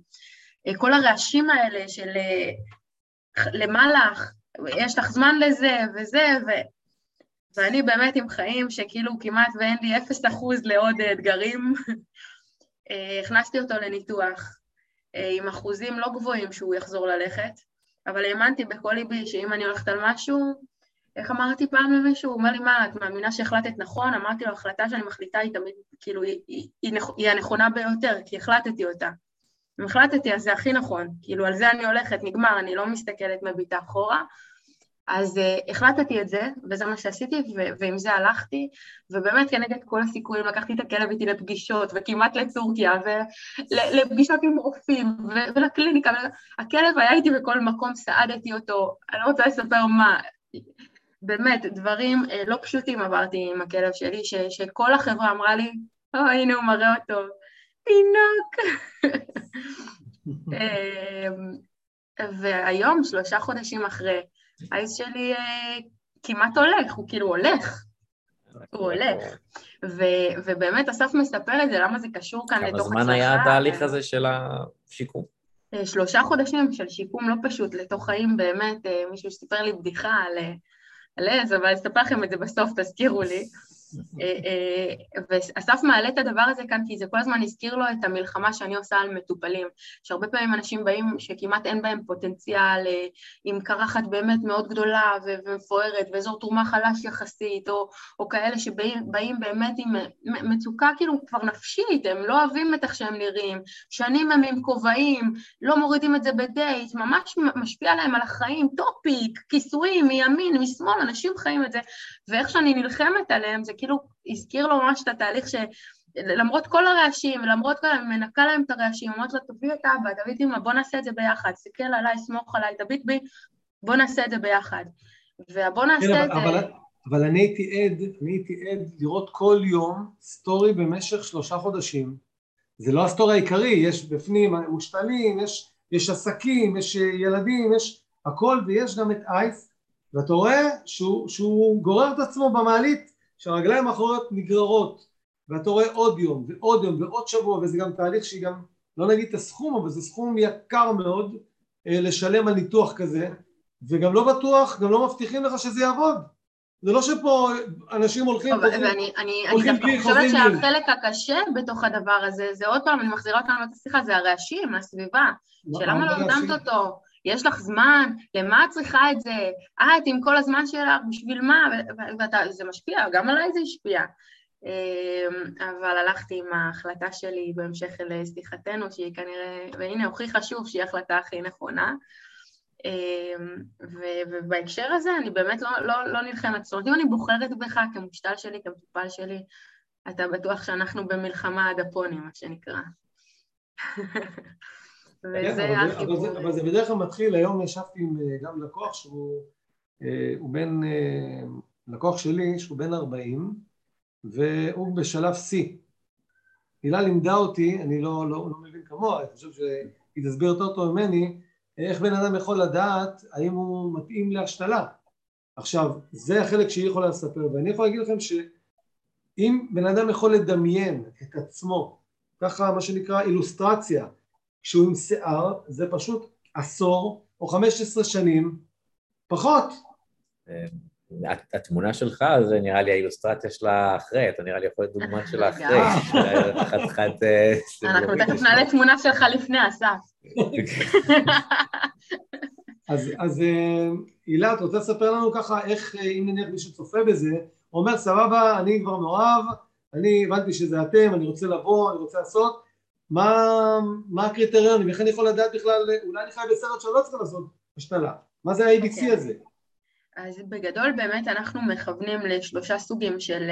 Speaker 3: כל הרעשים האלה של למעלה, יש לך זמן לזה וזה, ו... ואני באמת עם חיים שכאילו כמעט ואין לי אפס אחוז לעוד אתגרים. אה, הכנסתי אותו לניתוח אה, עם אחוזים לא גבוהים שהוא יחזור ללכת, אבל האמנתי בכל ליבי שאם אני הולכת על משהו, איך אמרתי פעם למישהו? הוא אומר לי, מה, את מאמינה שהחלטת נכון? אמרתי לו, החלטה שאני מחליטה היא תמיד, כאילו, היא, היא, היא, היא הנכונה ביותר, כי החלטתי אותה. אם החלטתי אז זה הכי נכון, כאילו על זה אני הולכת, נגמר, אני לא מסתכלת מביטה אחורה. אז uh, החלטתי את זה, וזה מה שעשיתי, ו- ועם זה הלכתי, ובאמת כנגד כל הסיכויים לקחתי את הכלב איתי לפגישות, וכמעט לטורקיה, ולפגישות עם רופאים, ו- ולקליניקה, הכלב היה איתי בכל מקום, סעדתי אותו, אני לא רוצה לספר מה, באמת, דברים uh, לא פשוטים עברתי עם הכלב שלי, ש- שכל החברה אמרה לי, או, oh, הנה הוא מראה אותו, תינוק. אמ, והיום, שלושה חודשים אחרי, האיס שלי אה, כמעט הולך, הוא כאילו הולך. הוא הולך. ו- ובאמת אסף מספר את זה, למה זה קשור כאן לתוך
Speaker 1: הצלחה. כמה זמן היה התהליך הזה של השיקום?
Speaker 3: אה, שלושה חודשים של שיקום לא פשוט, לתוך חיים באמת, אה, מישהו שסיפר לי בדיחה על, על עז, אבל אספר לכם את זה בסוף, תזכירו לי. אה, אה, ואסף מעלה את הדבר הזה כאן כי זה כל הזמן הזכיר לו את המלחמה שאני עושה על מטופלים, שהרבה פעמים אנשים באים שכמעט אין בהם פוטנציאל, אה, עם קרחת באמת מאוד גדולה ומפוארת ואזור תרומה חלש יחסית, או, או כאלה שבאים באמת עם מצוקה כאילו כבר נפשית, הם לא אוהבים את איך שהם נראים, שנים הם עם כובעים, לא מורידים את זה בדייט, ממש משפיע להם על החיים, טופיק, כיסויים מימין, משמאל, אנשים חיים את זה, ואיך שאני נלחמת עליהם זה כאילו הזכיר לו ממש את התהליך שלמרות כל הרעשים, למרות כל, אני מנקה להם את הרעשים, אומרת לו, תביא את אבא, תביא את אמא, בוא נעשה את זה ביחד, תסתכל עליי, סמוך עליי, תביט בי, בוא נעשה את זה ביחד. ובוא נעשה כן, את
Speaker 2: אבל, זה... אבל אני הייתי עד, אני הייתי עד לראות כל יום סטורי במשך שלושה חודשים. זה לא הסטורי העיקרי, יש בפנים מושתלים, יש, יש עסקים, יש ילדים, יש הכל, ויש גם את אייס, ואתה רואה שהוא, שהוא גורר את עצמו במעלית שהרגליים האחוריות נגררות ואתה רואה עוד יום ועוד יום ועוד שבוע וזה גם תהליך שהיא גם לא נגיד את הסכום אבל זה סכום יקר מאוד אה, לשלם על ניתוח כזה. וגם לא בטוח, גם לא מבטיחים לך שזה יעבוד. זה לא שפה אנשים הולכים...
Speaker 3: ואני דווקא חושבת שהחלק הקשה בתוך הדבר הזה, זה עוד פעם, אני מחזירה אותנו לשיחה, זה הרעשים, הסביבה, שלמה לא הרדמת אותו? יש לך זמן, למה את צריכה את זה? את עם כל הזמן שלך, בשביל מה? וזה משפיע, גם עליי זה השפיע. אמ, אבל הלכתי עם ההחלטה שלי בהמשך לשיחתנו, שהיא כנראה, והנה הוכיחה שוב שהיא ההחלטה הכי נכונה. אמ, ובהקשר הזה אני באמת לא, לא, לא נלחמת. זאת אומרת, אם אני בוחרת בך כמושתל שלי, כמטופל שלי, אתה בטוח שאנחנו במלחמה עד הפוני, מה שנקרא.
Speaker 2: וזה החיבור. אבל זה בדרך כלל מתחיל, היום ישבתי עם אה, גם לקוח שהוא אה, בן, אה, לקוח שלי שהוא בן 40 והוא בשלב C. הילה לימדה אותי, אני לא, לא, לא מבין כמוה, אני חושב שהיא תסביר יותר טוב ממני, איך בן אדם יכול לדעת האם הוא מתאים להשתלה. עכשיו, זה החלק שהיא יכולה לספר, ואני יכול להגיד לכם שאם בן אדם יכול לדמיין את עצמו, ככה מה שנקרא אילוסטרציה, כשהוא עם שיער, זה פשוט עשור או חמש עשרה שנים פחות.
Speaker 1: אה, התמונה שלך זה נראה לי האילוסטרציה שלה אחרי, אתה נראה לי יכול להיות דוגמה שלה אחרי, חתיכת...
Speaker 3: אה, אנחנו תכף נעלה תמונה שלך לפני, אסף.
Speaker 2: אז אה, הילה, את רוצה לספר לנו ככה איך, אה, אם נניח מישהו צופה בזה, הוא אומר, סבבה, אני כבר מאוהב, אני הבנתי שזה אתם, אני רוצה לבוא, אני רוצה לעשות, מה הקריטריונים, איך אני יכול לדעת בכלל, אולי אני חי בסרט שאני לא צריך לעשות השתלה, מה זה ה-ABC אוקיי. הזה?
Speaker 3: אז בגדול באמת אנחנו מכוונים לשלושה סוגים של,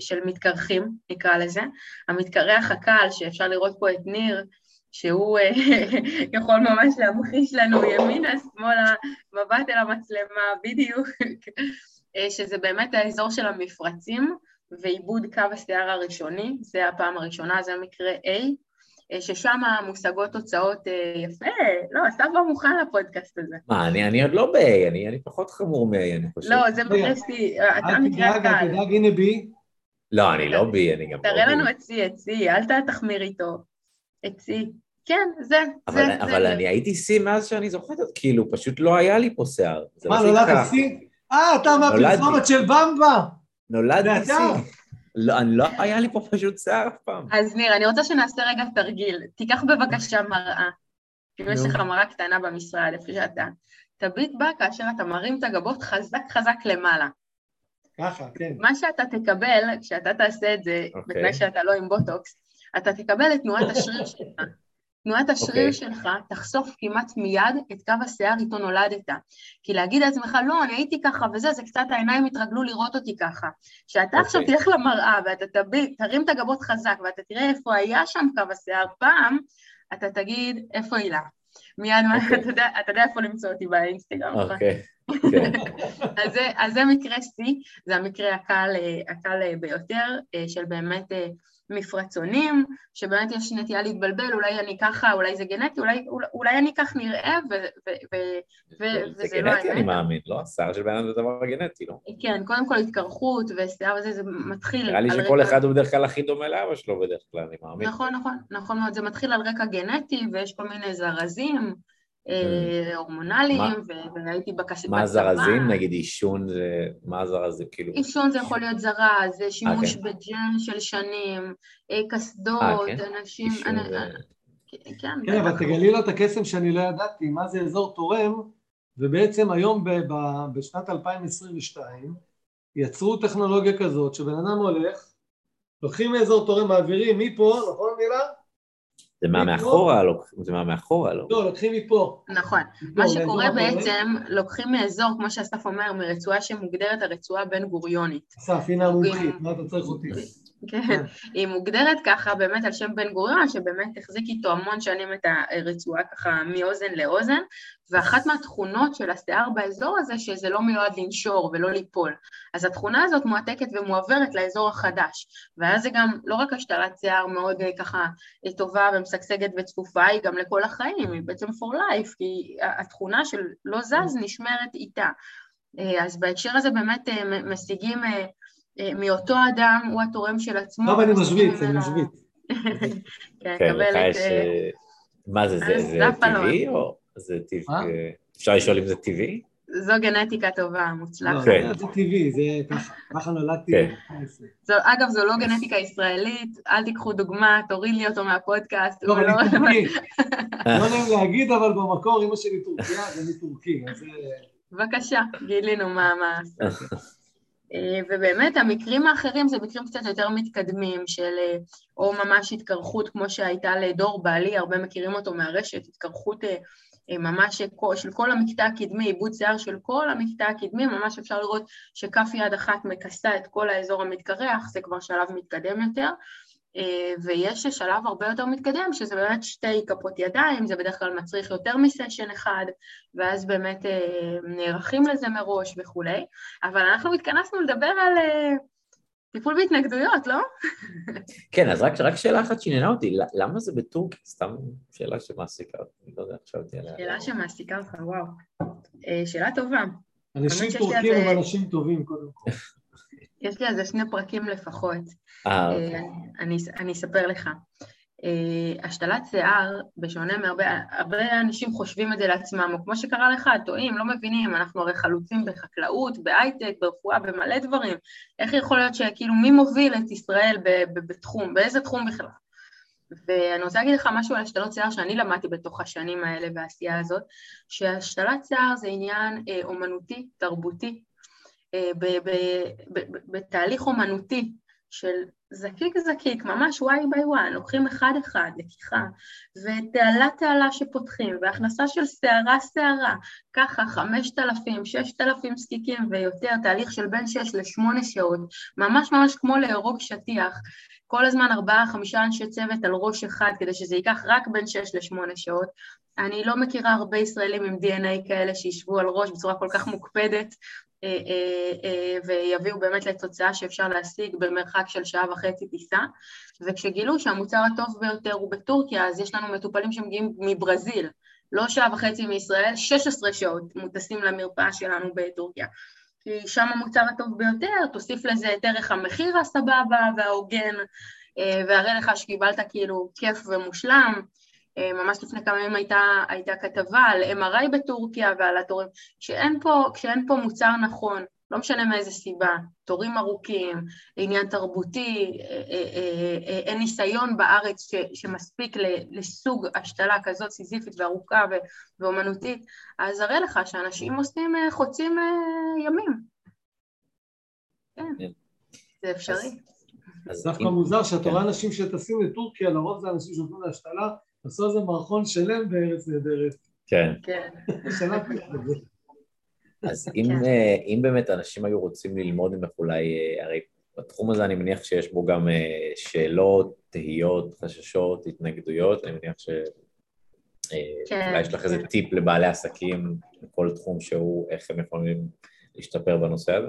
Speaker 3: של מתקרחים, נקרא לזה. המתקרח הקל, שאפשר לראות פה את ניר, שהוא יכול ממש להמחיש לנו ימינה, שמאלה, מבט אל המצלמה, בדיוק, שזה באמת האזור של המפרצים ועיבוד קו השיער הראשוני, זה הפעם הראשונה, זה המקרה A. אה, ששם מושגות תוצאות אה, יפה, לא, סתיו לא מוכן לפודקאסט הזה.
Speaker 1: מה, אני, אני עוד לא ב-A, אני, אני פחות חמור מ-A, אני חושב.
Speaker 3: לא, זה בחסי, אתה מקרה קל.
Speaker 2: אל תדאג, הנה B.
Speaker 1: לא, אני לא B, אני גם לא
Speaker 3: B. תראה לנו את C, את C, אל תחמיר איתו. את C. כן, זה,
Speaker 1: אבל,
Speaker 3: זה.
Speaker 1: אבל זה. אני הייתי C מאז שאני זוכרת, כאילו, פשוט לא היה לי פה שיער.
Speaker 2: מה, נולדת C? אה, אתה מהפרסומת של במבה.
Speaker 1: נולדתי C. לא, אני לא היה לי פה פשוט שיער אף פעם.
Speaker 3: אז ניר, אני רוצה שנעשה רגע תרגיל. תיקח בבקשה מראה. אם יש לך מראה קטנה במשרד, איפה שאתה. תביט בה כאשר אתה מרים את הגבות חזק חזק למעלה.
Speaker 2: ככה, כן.
Speaker 3: מה שאתה תקבל, כשאתה תעשה את זה, okay. אוקיי. בתנאי שאתה לא עם בוטוקס, אתה תקבל את תנועת השריר שלך. תנועת השריר okay. אוקיי. שלך תחשוף כמעט מיד את קו השיער איתו נולדת. כי להגיד לעצמך, לא, אני הייתי ככה וזה, זה קצת העיניים התרגלו לראות אותי ככה. כשאתה okay. עכשיו אוקיי. תלך למראה ואתה תביט, תרים את הגבות חזק ואתה תראה איפה היה שם קו השיער פעם, אתה תגיד, איפה הילה? מיד, okay. אוקיי. אתה, יודע, אתה יודע איפה למצוא אותי באינסטגרם.
Speaker 1: אוקיי.
Speaker 3: אז, זה, אז זה מקרה C, זה המקרה הקל, הקל ביותר, אה, של באמת אה, מפרצונים, שבאמת יש נטייה להתבלבל, אולי אני ככה, אולי זה גנטי, אולי, אולי אני כך נראה,
Speaker 1: וזה לא האמת. זה גנטי, אני מאמין, לא? השיער של בן אדם זה דבר גנטי, לא?
Speaker 3: כן, קודם כל התקרחות ושיער וזה, זה מתחיל...
Speaker 1: נראה לי שכל. אחד הוא בדרך כלל הכי דומה לאבא שלו בדרך כלל, אני מאמין.
Speaker 3: נכון, נכון, נכון מאוד, זה מתחיל על רקע גנטי, ויש כל מיני זרזים. אה, הורמונליים, והייתי בצבא.
Speaker 1: מה זרזים? נגיד עישון זה... מה זרזים? כאילו...
Speaker 3: עישון זה יכול להיות זרז, זה שימוש אוקיי. בג'ן של שנים, אה, קסדות,
Speaker 1: כן?
Speaker 3: אנשים...
Speaker 2: כן, כן אבל תגלי לו את הקסם שאני לא ידעתי, מה זה אזור תורם, ובעצם היום בשנת 2022 יצרו טכנולוגיה כזאת שבן אדם הולך, לוקחים מאזור תורם, מעבירים מפה, נכון מילה?
Speaker 1: זה מה מאחורה, זה מה מאחורה,
Speaker 2: לא? לא, לוקחים מפה.
Speaker 3: נכון. מה שקורה בעצם, לוקחים מאזור, כמו שאסף אומר, מרצועה שמוגדרת הרצועה בן גוריונית.
Speaker 2: אסף, הנה המומחית, מה אתה צריך אותי?
Speaker 3: כן, אה. היא מוגדרת ככה באמת על שם בן גוריון, שבאמת החזיק איתו המון שנים את הרצועה ככה מאוזן לאוזן, ואחת מהתכונות של השיער באזור הזה, שזה לא מיועד לנשור ולא ליפול. אז התכונה הזאת מועתקת ומועברת לאזור החדש, ואז זה גם לא רק השתלת שיער מאוד אה, ככה אה, טובה ומשגשגת וצפופה, היא גם לכל החיים, היא בעצם for life, כי התכונה של לא זז נשמרת איתה. אז בהקשר הזה באמת משיגים אה, מאותו אדם הוא התורם של עצמו.
Speaker 2: טוב, אני משוויץ, אני משוויץ.
Speaker 3: כן, כן קבל את...
Speaker 1: מה זה, זה טבעי או זה טבעי? אפשר לשאול אם זה טבעי?
Speaker 3: זו גנטיקה טובה, מוצלחת.
Speaker 2: לא,
Speaker 1: כן.
Speaker 2: זה טבעי, זה ככה, נולדתי.
Speaker 1: כן.
Speaker 3: אגב, זו לא גנטיקה ישראלית, אל תיקחו דוגמה, תוריד לי אותו מהפודקאסט.
Speaker 2: לא, אני טורקי.
Speaker 1: אה.
Speaker 2: לא נעים להגיד, אבל במקור אמא שלי טורקיה, אני טורקי.
Speaker 3: בבקשה, גילינו מה. אה, ובאמת המקרים האחרים זה מקרים קצת יותר מתקדמים של אה, או ממש התקרחות כמו שהייתה לדור בעלי, הרבה מכירים אותו מהרשת, התקרחות אה, אה, ממש של כל המקטע הקדמי, עיבוד שיער של כל המקטע הקדמי, ממש אפשר לראות שכף יד אחת מכסה את כל האזור המתקרח, זה כבר שלב מתקדם יותר. אה, ויש שלב הרבה יותר מתקדם, שזה באמת שתי כפות ידיים, זה בדרך כלל מצריך יותר מסשן אחד, ואז באמת אה, נערכים לזה מראש וכולי. אבל אנחנו התכנסנו לדבר על אה, טיפול בהתנגדויות, לא?
Speaker 1: כן, אז רק, רק שאלה אחת שעניינה אותי, למה זה בטורקיה? סתם שאלה שמעסיקה אותי, אני לא יודע, חשבתי עליה.
Speaker 3: שאלה שמעסיקה אותך, וואו. שאלה טובה.
Speaker 2: אנשים טורקים הם אנשים טובים, קודם כל.
Speaker 3: יש לי על זה שני פרקים לפחות.
Speaker 1: אה,
Speaker 3: אה,
Speaker 1: אוקיי.
Speaker 3: אני, אני אספר לך. אה, השתלת שיער, בשונה מהרבה הרבה אנשים חושבים את זה לעצמם, או כמו שקרה לך, טועים, לא מבינים, אנחנו הרי חלוצים בחקלאות, בהייטק, ברפואה, במלא דברים. איך יכול להיות שכאילו מי מוביל את ישראל בתחום, באיזה תחום בכלל? ואני רוצה להגיד לך משהו על השתלות שיער שאני למדתי בתוך השנים האלה והעשייה הזאת, שהשתלת שיער זה עניין אה, אומנותי, תרבותי, בתהליך אומנותי של זקיק זקיק, ממש וואי ביי וואי, לוקחים אחד אחד, לקיחה, ותעלה תעלה שפותחים, והכנסה של שערה שערה, ככה חמשת אלפים, ששת אלפים זקיקים ויותר, תהליך של בין שש לשמונה שעות, ממש ממש כמו לארוג שטיח, כל הזמן ארבעה, חמישה אנשי צוות על ראש אחד, כדי שזה ייקח רק בין שש לשמונה שעות. אני לא מכירה הרבה ישראלים עם DNA כאלה שישבו על ראש בצורה כל כך מוקפדת, אה, אה, אה, ויביאו באמת לתוצאה שאפשר להשיג במרחק של שעה וחצי טיסה. וכשגילו שהמוצר הטוב ביותר הוא בטורקיה, אז יש לנו מטופלים שמגיעים מברזיל, לא שעה וחצי מישראל, 16 שעות מוטסים למרפאה שלנו בטורקיה. כי שם המוצר הטוב ביותר, תוסיף לזה את ערך המחיר הסבבה וההוגן, אה, והראה לך שקיבלת כאילו כיף ומושלם. אה, ממש לפני כמה ימים הייתה, הייתה כתבה על MRI בטורקיה ועל התורים, כשאין פה, כשאין פה מוצר נכון, לא משנה מאיזה סיבה, תורים ארוכים, עניין תרבותי, אה, אה, אין ניסיון בארץ ש, שמספיק לסוג השתלה כזאת סיזיפית וארוכה ו, ואומנותית, אז אראה לך שאנשים עושים, חוצים ימים. כן. זה אפשרי.
Speaker 1: אז
Speaker 2: דווקא מוזר שאתה
Speaker 1: כן.
Speaker 2: רואה אנשים שטסים לטורקיה, לרוב זה אנשים שעושים להשתלה, עשו איזה מערכון שלם בארץ נהדרת.
Speaker 1: כן.
Speaker 3: כן.
Speaker 2: זה.
Speaker 1: אז אם,
Speaker 3: כן.
Speaker 1: אה, אם באמת אנשים היו רוצים ללמוד ממך אולי, אה, הרי בתחום הזה אני מניח שיש בו גם אה, שאלות, תהיות, חששות, התנגדויות, אני מניח ש...
Speaker 3: כן,
Speaker 1: אולי יש לך איזה
Speaker 3: כן.
Speaker 1: טיפ לבעלי עסקים בכל תחום שהוא, איך הם יכולים להשתפר בנושא הזה?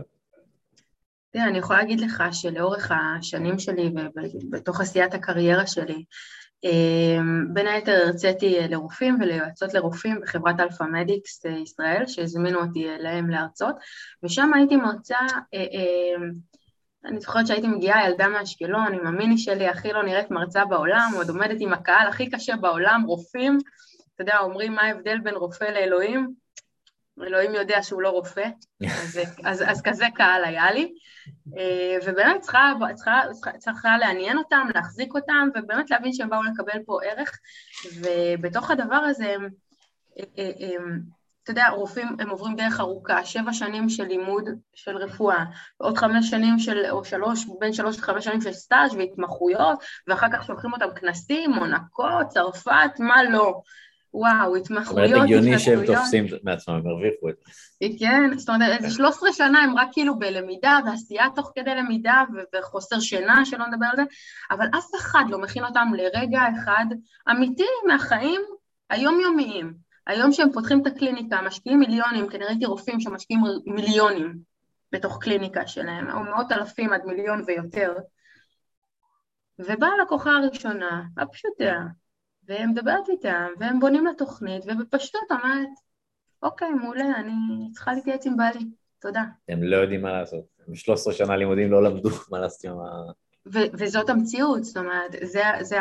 Speaker 3: תראה, אני יכולה להגיד לך שלאורך השנים שלי ובתוך עשיית הקריירה שלי, בין היתר הרציתי לרופאים וליועצות לרופאים בחברת אלפא מדיקס אה, ישראל, שהזמינו אותי אליהם להרצות, ושם הייתי מרצה, אה, אה, אני זוכרת שהייתי מגיעה ילדה מאשקלון עם המיני שלי, הכי לא נראית מרצה בעולם, עוד עומדת עם הקהל הכי קשה בעולם, רופאים, אתה יודע, אומרים מה ההבדל בין רופא לאלוהים? אלוהים יודע שהוא לא רופא, אז, אז, אז כזה קהל היה לי. אה, ובאמת צריכה, צריכה, צריכה, לעניין אותם, להחזיק אותם, ובאמת להבין שהם באו לקבל פה ערך. ובתוך הדבר הזה, הם, אה, אה, הם, אתה יודע, רופאים, הם עוברים דרך ארוכה, שבע שנים של לימוד של רפואה, ועוד חמש שנים של, או שלוש, בין שלוש לחמש שנים של סטאז' והתמחויות, ואחר כך שולחים אותם כנסים, מונקו, צרפת, מה לא. וואו,
Speaker 1: זאת אומרת,
Speaker 3: התמחויות,
Speaker 1: הגיוני שהם. תופסים מעצמם, הם הרוויחו את זה.
Speaker 3: כן, זאת אומרת, איזה 13 שנה הם רק כאילו בלמידה ועשייה תוך כדי למידה וחוסר שינה, שלא נדבר על זה, אבל אף אחד לא מכין אותם לרגע אחד אמיתי מהחיים היומיומיים. היום שהם פותחים את הקליניקה, משקיעים מיליונים, כי אני ראיתי רופאים שמשקיעים מיליונים בתוך קליניקה שלהם, או מאות אלפים עד מיליון ויותר, ובאה הלקוחה הראשונה, הפשוטה, ומדברת איתם, והם בונים לה תוכנית, ובפשטות אומרת, אוקיי, מעולה, אני צריכה להתייעץ עם בעלי, תודה.
Speaker 1: הם לא יודעים מה לעשות. הם 13 שנה לימודים לא למדו מה לעשות עם ה...
Speaker 3: וזאת המציאות, זאת אומרת, זה, זה,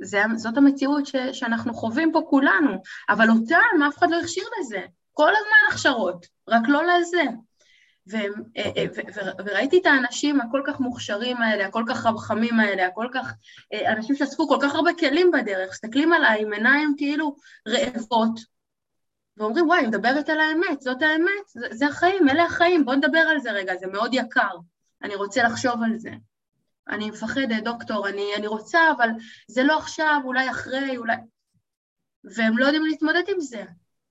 Speaker 3: זה, זאת המציאות ש- שאנחנו חווים פה כולנו, אבל אותם אף אחד לא הכשיר לזה. כל הזמן הכשרות, רק לא לזה. והם. אה, אה,
Speaker 1: אוקיי.
Speaker 3: וראיתי את האנשים הכל כך מוכשרים האלה, הכל כך חכמים האלה, הכל כך, אה, אנשים שאספו כל כך הרבה כלים בדרך, מסתכלים עליי עם עיניים כאילו רעבות, ואומרים, וואי, מדברת על האמת, זאת האמת, זה, זה החיים, אלה החיים, בואו נדבר על זה רגע, זה מאוד יקר, אני רוצה לחשוב על זה. אני מפחדת, דוקטור, אני, אני רוצה, אבל זה לא עכשיו, אולי אחרי, אולי... והם לא יודעים להתמודד עם זה.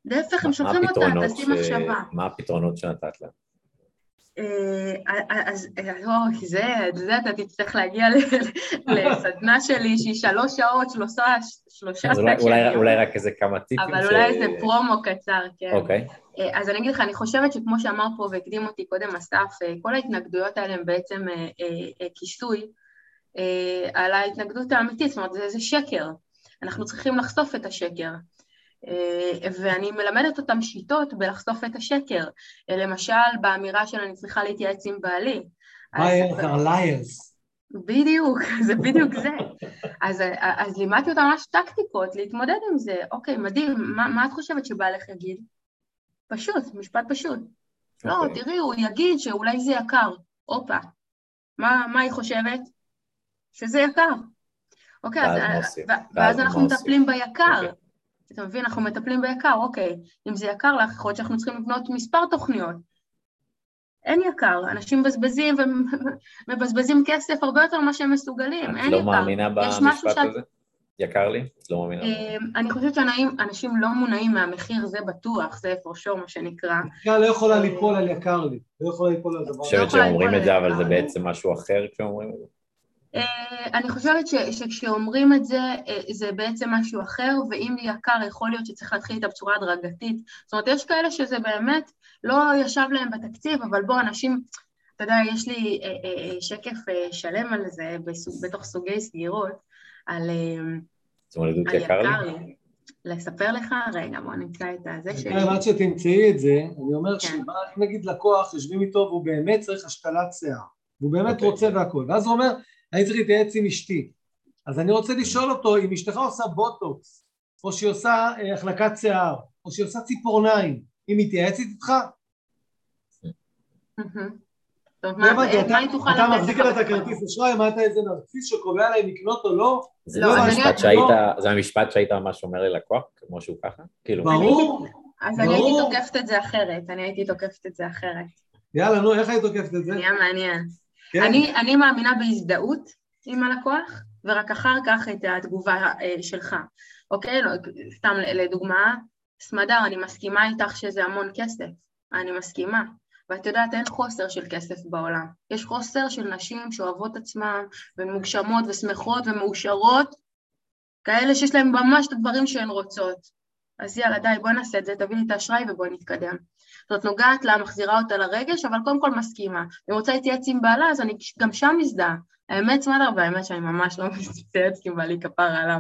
Speaker 3: להפך, הם שולחים אותה, תשים מחשבה.
Speaker 1: מה הפתרונות שנתת להם?
Speaker 3: אה, אז אוי, זה, זה אתה תצטרך להגיע לסדנה שלי שהיא שלוש שעות, שלושה, שלושה
Speaker 1: אז אולי, אולי רק איזה כמה טיפים.
Speaker 3: אבל אולי איזה פרומו קצר, כן.
Speaker 1: אוקיי.
Speaker 3: אה, אז אני אגיד לך, אני חושבת שכמו שאמר פה והקדים אותי קודם אסף, אה, כל ההתנגדויות האלה הן בעצם כיסוי על ההתנגדות האמיתית, זאת אומרת, זה, זה שקר. אנחנו צריכים לחשוף את השקר. אה, ואני מלמדת אותם שיטות בלחשוף את השקר. אה, למשל, באמירה של אני צריכה להתייעץ עם בעלי.
Speaker 2: ביי, liars.
Speaker 3: בדיוק, זה בדיוק זה. אז, אז לימדתי אותם ממש טקטיקות להתמודד עם זה. אוקיי, מדהים, מה, מה את חושבת שבעלך יגיד? פשוט, משפט פשוט. Okay. לא, אוקיי. תראי, הוא יגיד שאולי זה יקר. הופה. מה, מה היא חושבת? שזה יקר. אוקיי, אז, ואז אנחנו מטפלים ביקר. אתה מבין, אנחנו מטפלים ביקר, אוקיי, אם זה יקר לך, יכול להיות שאנחנו צריכים לבנות מספר תוכניות. אין יקר, אנשים מבזבזים ומבזבזים כסף הרבה יותר ממה שהם מסוגלים, אין
Speaker 1: יקר. את לא מאמינה במשפט הזה? יקר לי? את לא מאמינה.
Speaker 3: אמ, אני חושבת שאנשים לא מונעים מהמחיר, זה בטוח, זה איפה שור, מה שנקרא.
Speaker 2: יקר לא יכולה ליפול על יקר לי, לא יכולה ליפול על דבר.
Speaker 1: אני חושבת שהם אומרים את זה, אבל זה בעצם משהו אחר כשאומרים את זה.
Speaker 3: אה, אני חושבת שכשאומרים את זה, אה, זה בעצם משהו אחר, ואם יקר יכול להיות שצריך להתחיל איתה בצורה הדרגתית. זאת אומרת, יש כאלה שזה באמת לא ישב להם בתקציב, אבל בואו, אנשים, אתה יודע, יש לי אה, שקף שלם על זה בתוך סוגי סגירות, על,
Speaker 1: על יקר לי.
Speaker 3: לספר לך? רגע, בוא נמצא את הזה
Speaker 2: שלי. עד שתמצאי את זה, אני אומר כן. שאם נגיד לקוח, יושבים איתו והוא באמת צריך השתלת שיער, והוא באמת okay. אוקיי. רוצה והכול, ואז הוא אומר, אני צריך להתייעץ עם אשתי. אז אני רוצה לשאול אותו אם אשתך עושה בוטוקס, או שהיא עושה אה, החלקת שיער, או שהיא עושה ציפורניים, היא מתייעצת איתך? אתה מחזיק לה את הכרטיס אשראי, מה אתה איזה נרציס שקובע להם לקנות או לא?
Speaker 1: זה לא המשפט שהיית ממש אומר ללקוח, כמו שהוא ככה? כאילו.
Speaker 2: ברור.
Speaker 3: אז אני הייתי תוקפת את זה אחרת, אני הייתי תוקפת את זה אחרת.
Speaker 2: יאללה, נו, איך היית תוקפת את זה?
Speaker 3: נהיה מעניין. כן. אני, אני מאמינה בהזדהות עם הלקוח, ורק אחר כך את התגובה אה, שלך, אוקיי? לא, סתם לדוגמה, סמדר, אני מסכימה איתך שזה המון כסף, אני מסכימה. ואת יודעת, אין חוסר של כסף בעולם. יש חוסר של נשים שאוהבות עצמן, ומוגשמות ושמחות ומאושרות, כאלה שיש להן ממש את הדברים שהן רוצות. אז יאללה, די, בואי נעשה את זה, תביא לי את האשראי ובואי נתקדם. זאת נוגעת לה, מחזירה אותה לרגש, אבל קודם כל מסכימה. אם רוצה להתייעץ עם בעלה, אז אני גם שם מזדהה. האמת סמדר, והאמת שאני ממש לא מתייעץ עם בעלי כפר עליו.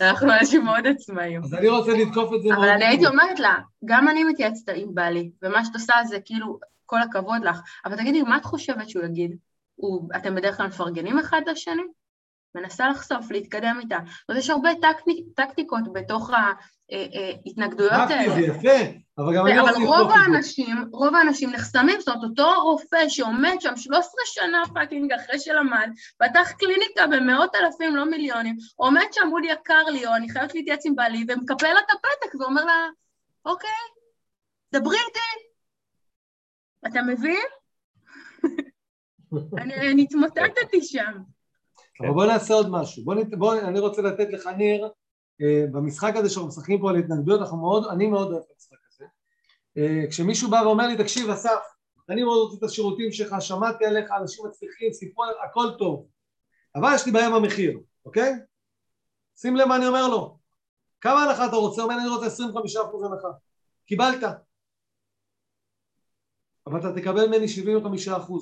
Speaker 3: אנחנו אנשים מאוד עצמאיים.
Speaker 2: אז אני רוצה לתקוף את זה.
Speaker 3: אבל אני הייתי אומרת לה, גם אני מתייעצת עם בעלי, ומה שאת עושה זה כאילו, כל הכבוד לך. אבל תגידי, מה את חושבת שהוא יגיד? אתם בדרך כלל מפרגנים אחד לשני? מנסה לחשוף, להתקדם איתה. אז יש הרבה טקטיקות בתוך ההתנגדויות האלה.
Speaker 2: זה יפה, אבל גם אני
Speaker 3: רוצה... אבל רוב האנשים, רוב האנשים נחסמים, זאת אומרת, אותו רופא שעומד שם 13 שנה fucking אחרי שלמד, פתח קליניקה במאות אלפים, לא מיליונים, עומד שם מול יקר לי, או אני חייבת להתייעץ עם בעלי, ומקפל לה את הפתק ואומר לה, אוקיי, דברי איתי. אתה מבין? אני התמוטטתי שם.
Speaker 2: אבל בוא נעשה עוד משהו. בוא, אני רוצה לתת לך, ניר, אה, במשחק הזה שאנחנו משחקים פה על התנגדויות, אנחנו מאוד, אני מאוד אוהב את המשחק הזה. אה, כשמישהו בא ואומר לי, תקשיב אסף, אני מאוד רוצה את השירותים שלך, שמעתי עליך, אנשים מצליחים, סיפרו עליך, הכל טוב. אבל יש לי בעיה במחיר, אוקיי? שים לב מה אני אומר לו. כמה הנחה אתה רוצה? אומר, אני רוצה 25% הנחה. קיבלת. אבל אתה תקבל ממני 75%.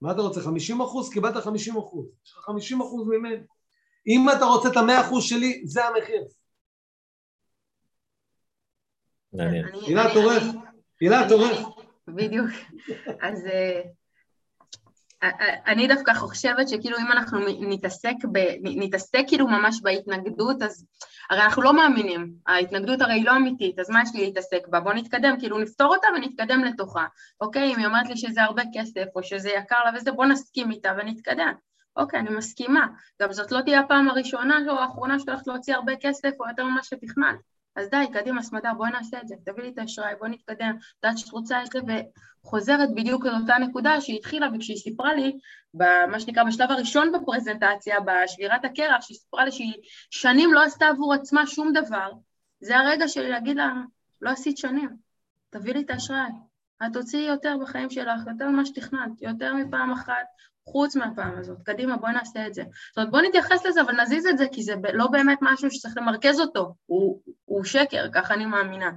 Speaker 2: מה אתה רוצה? 50 אחוז? קיבלת 50 אחוז. יש לך 50 אחוז ממני. אם אתה רוצה את המאה אחוז שלי, זה המחיר. הילה טורף. הילה טורף.
Speaker 3: בדיוק. אז... אה, אני דווקא חושבת שכאילו אם אנחנו נתעסק, ב, נתעסק כאילו ממש בהתנגדות, אז הרי אנחנו לא מאמינים, ההתנגדות הרי היא לא אמיתית, אז מה יש לי להתעסק בה? בוא נתקדם, כאילו נפתור אותה ונתקדם לתוכה, אוקיי? אם היא אומרת לי שזה הרבה כסף או שזה יקר לה וזה, בוא נסכים איתה ונתקדם. אוקיי, אני מסכימה. גם זאת לא תהיה הפעם הראשונה או האחרונה שאת הולכת להוציא הרבה כסף או יותר ממה שתכננת. אז די, קדימה, סמדר, בואי נעשה את זה, תביא לי את האשראי, בואי נתקדם, את יודעת שאת רוצה את זה, וחוזרת בדיוק לאותה נקודה שהיא התחילה, וכשהיא סיפרה לי, במה שנקרא בשלב הראשון בפרזנטציה, בשבירת הקרח, שהיא סיפרה לי שהיא שנים לא עשתה עבור עצמה שום דבר, זה הרגע שלי להגיד לה, לא עשית שנים, תביא לי את האשראי, את תוציאי יותר בחיים שלך, יותר ממה שתכננת, יותר מפעם אחת, חוץ מהפעם הזאת. קדימה, בואי נעשה את זה. זאת אומרת, בואי נתייחס לזה, אבל נזיז את זה, כי זה לא באמת משהו שצריך למרכז אותו. הוא, הוא שקר, ככה אני מאמינה.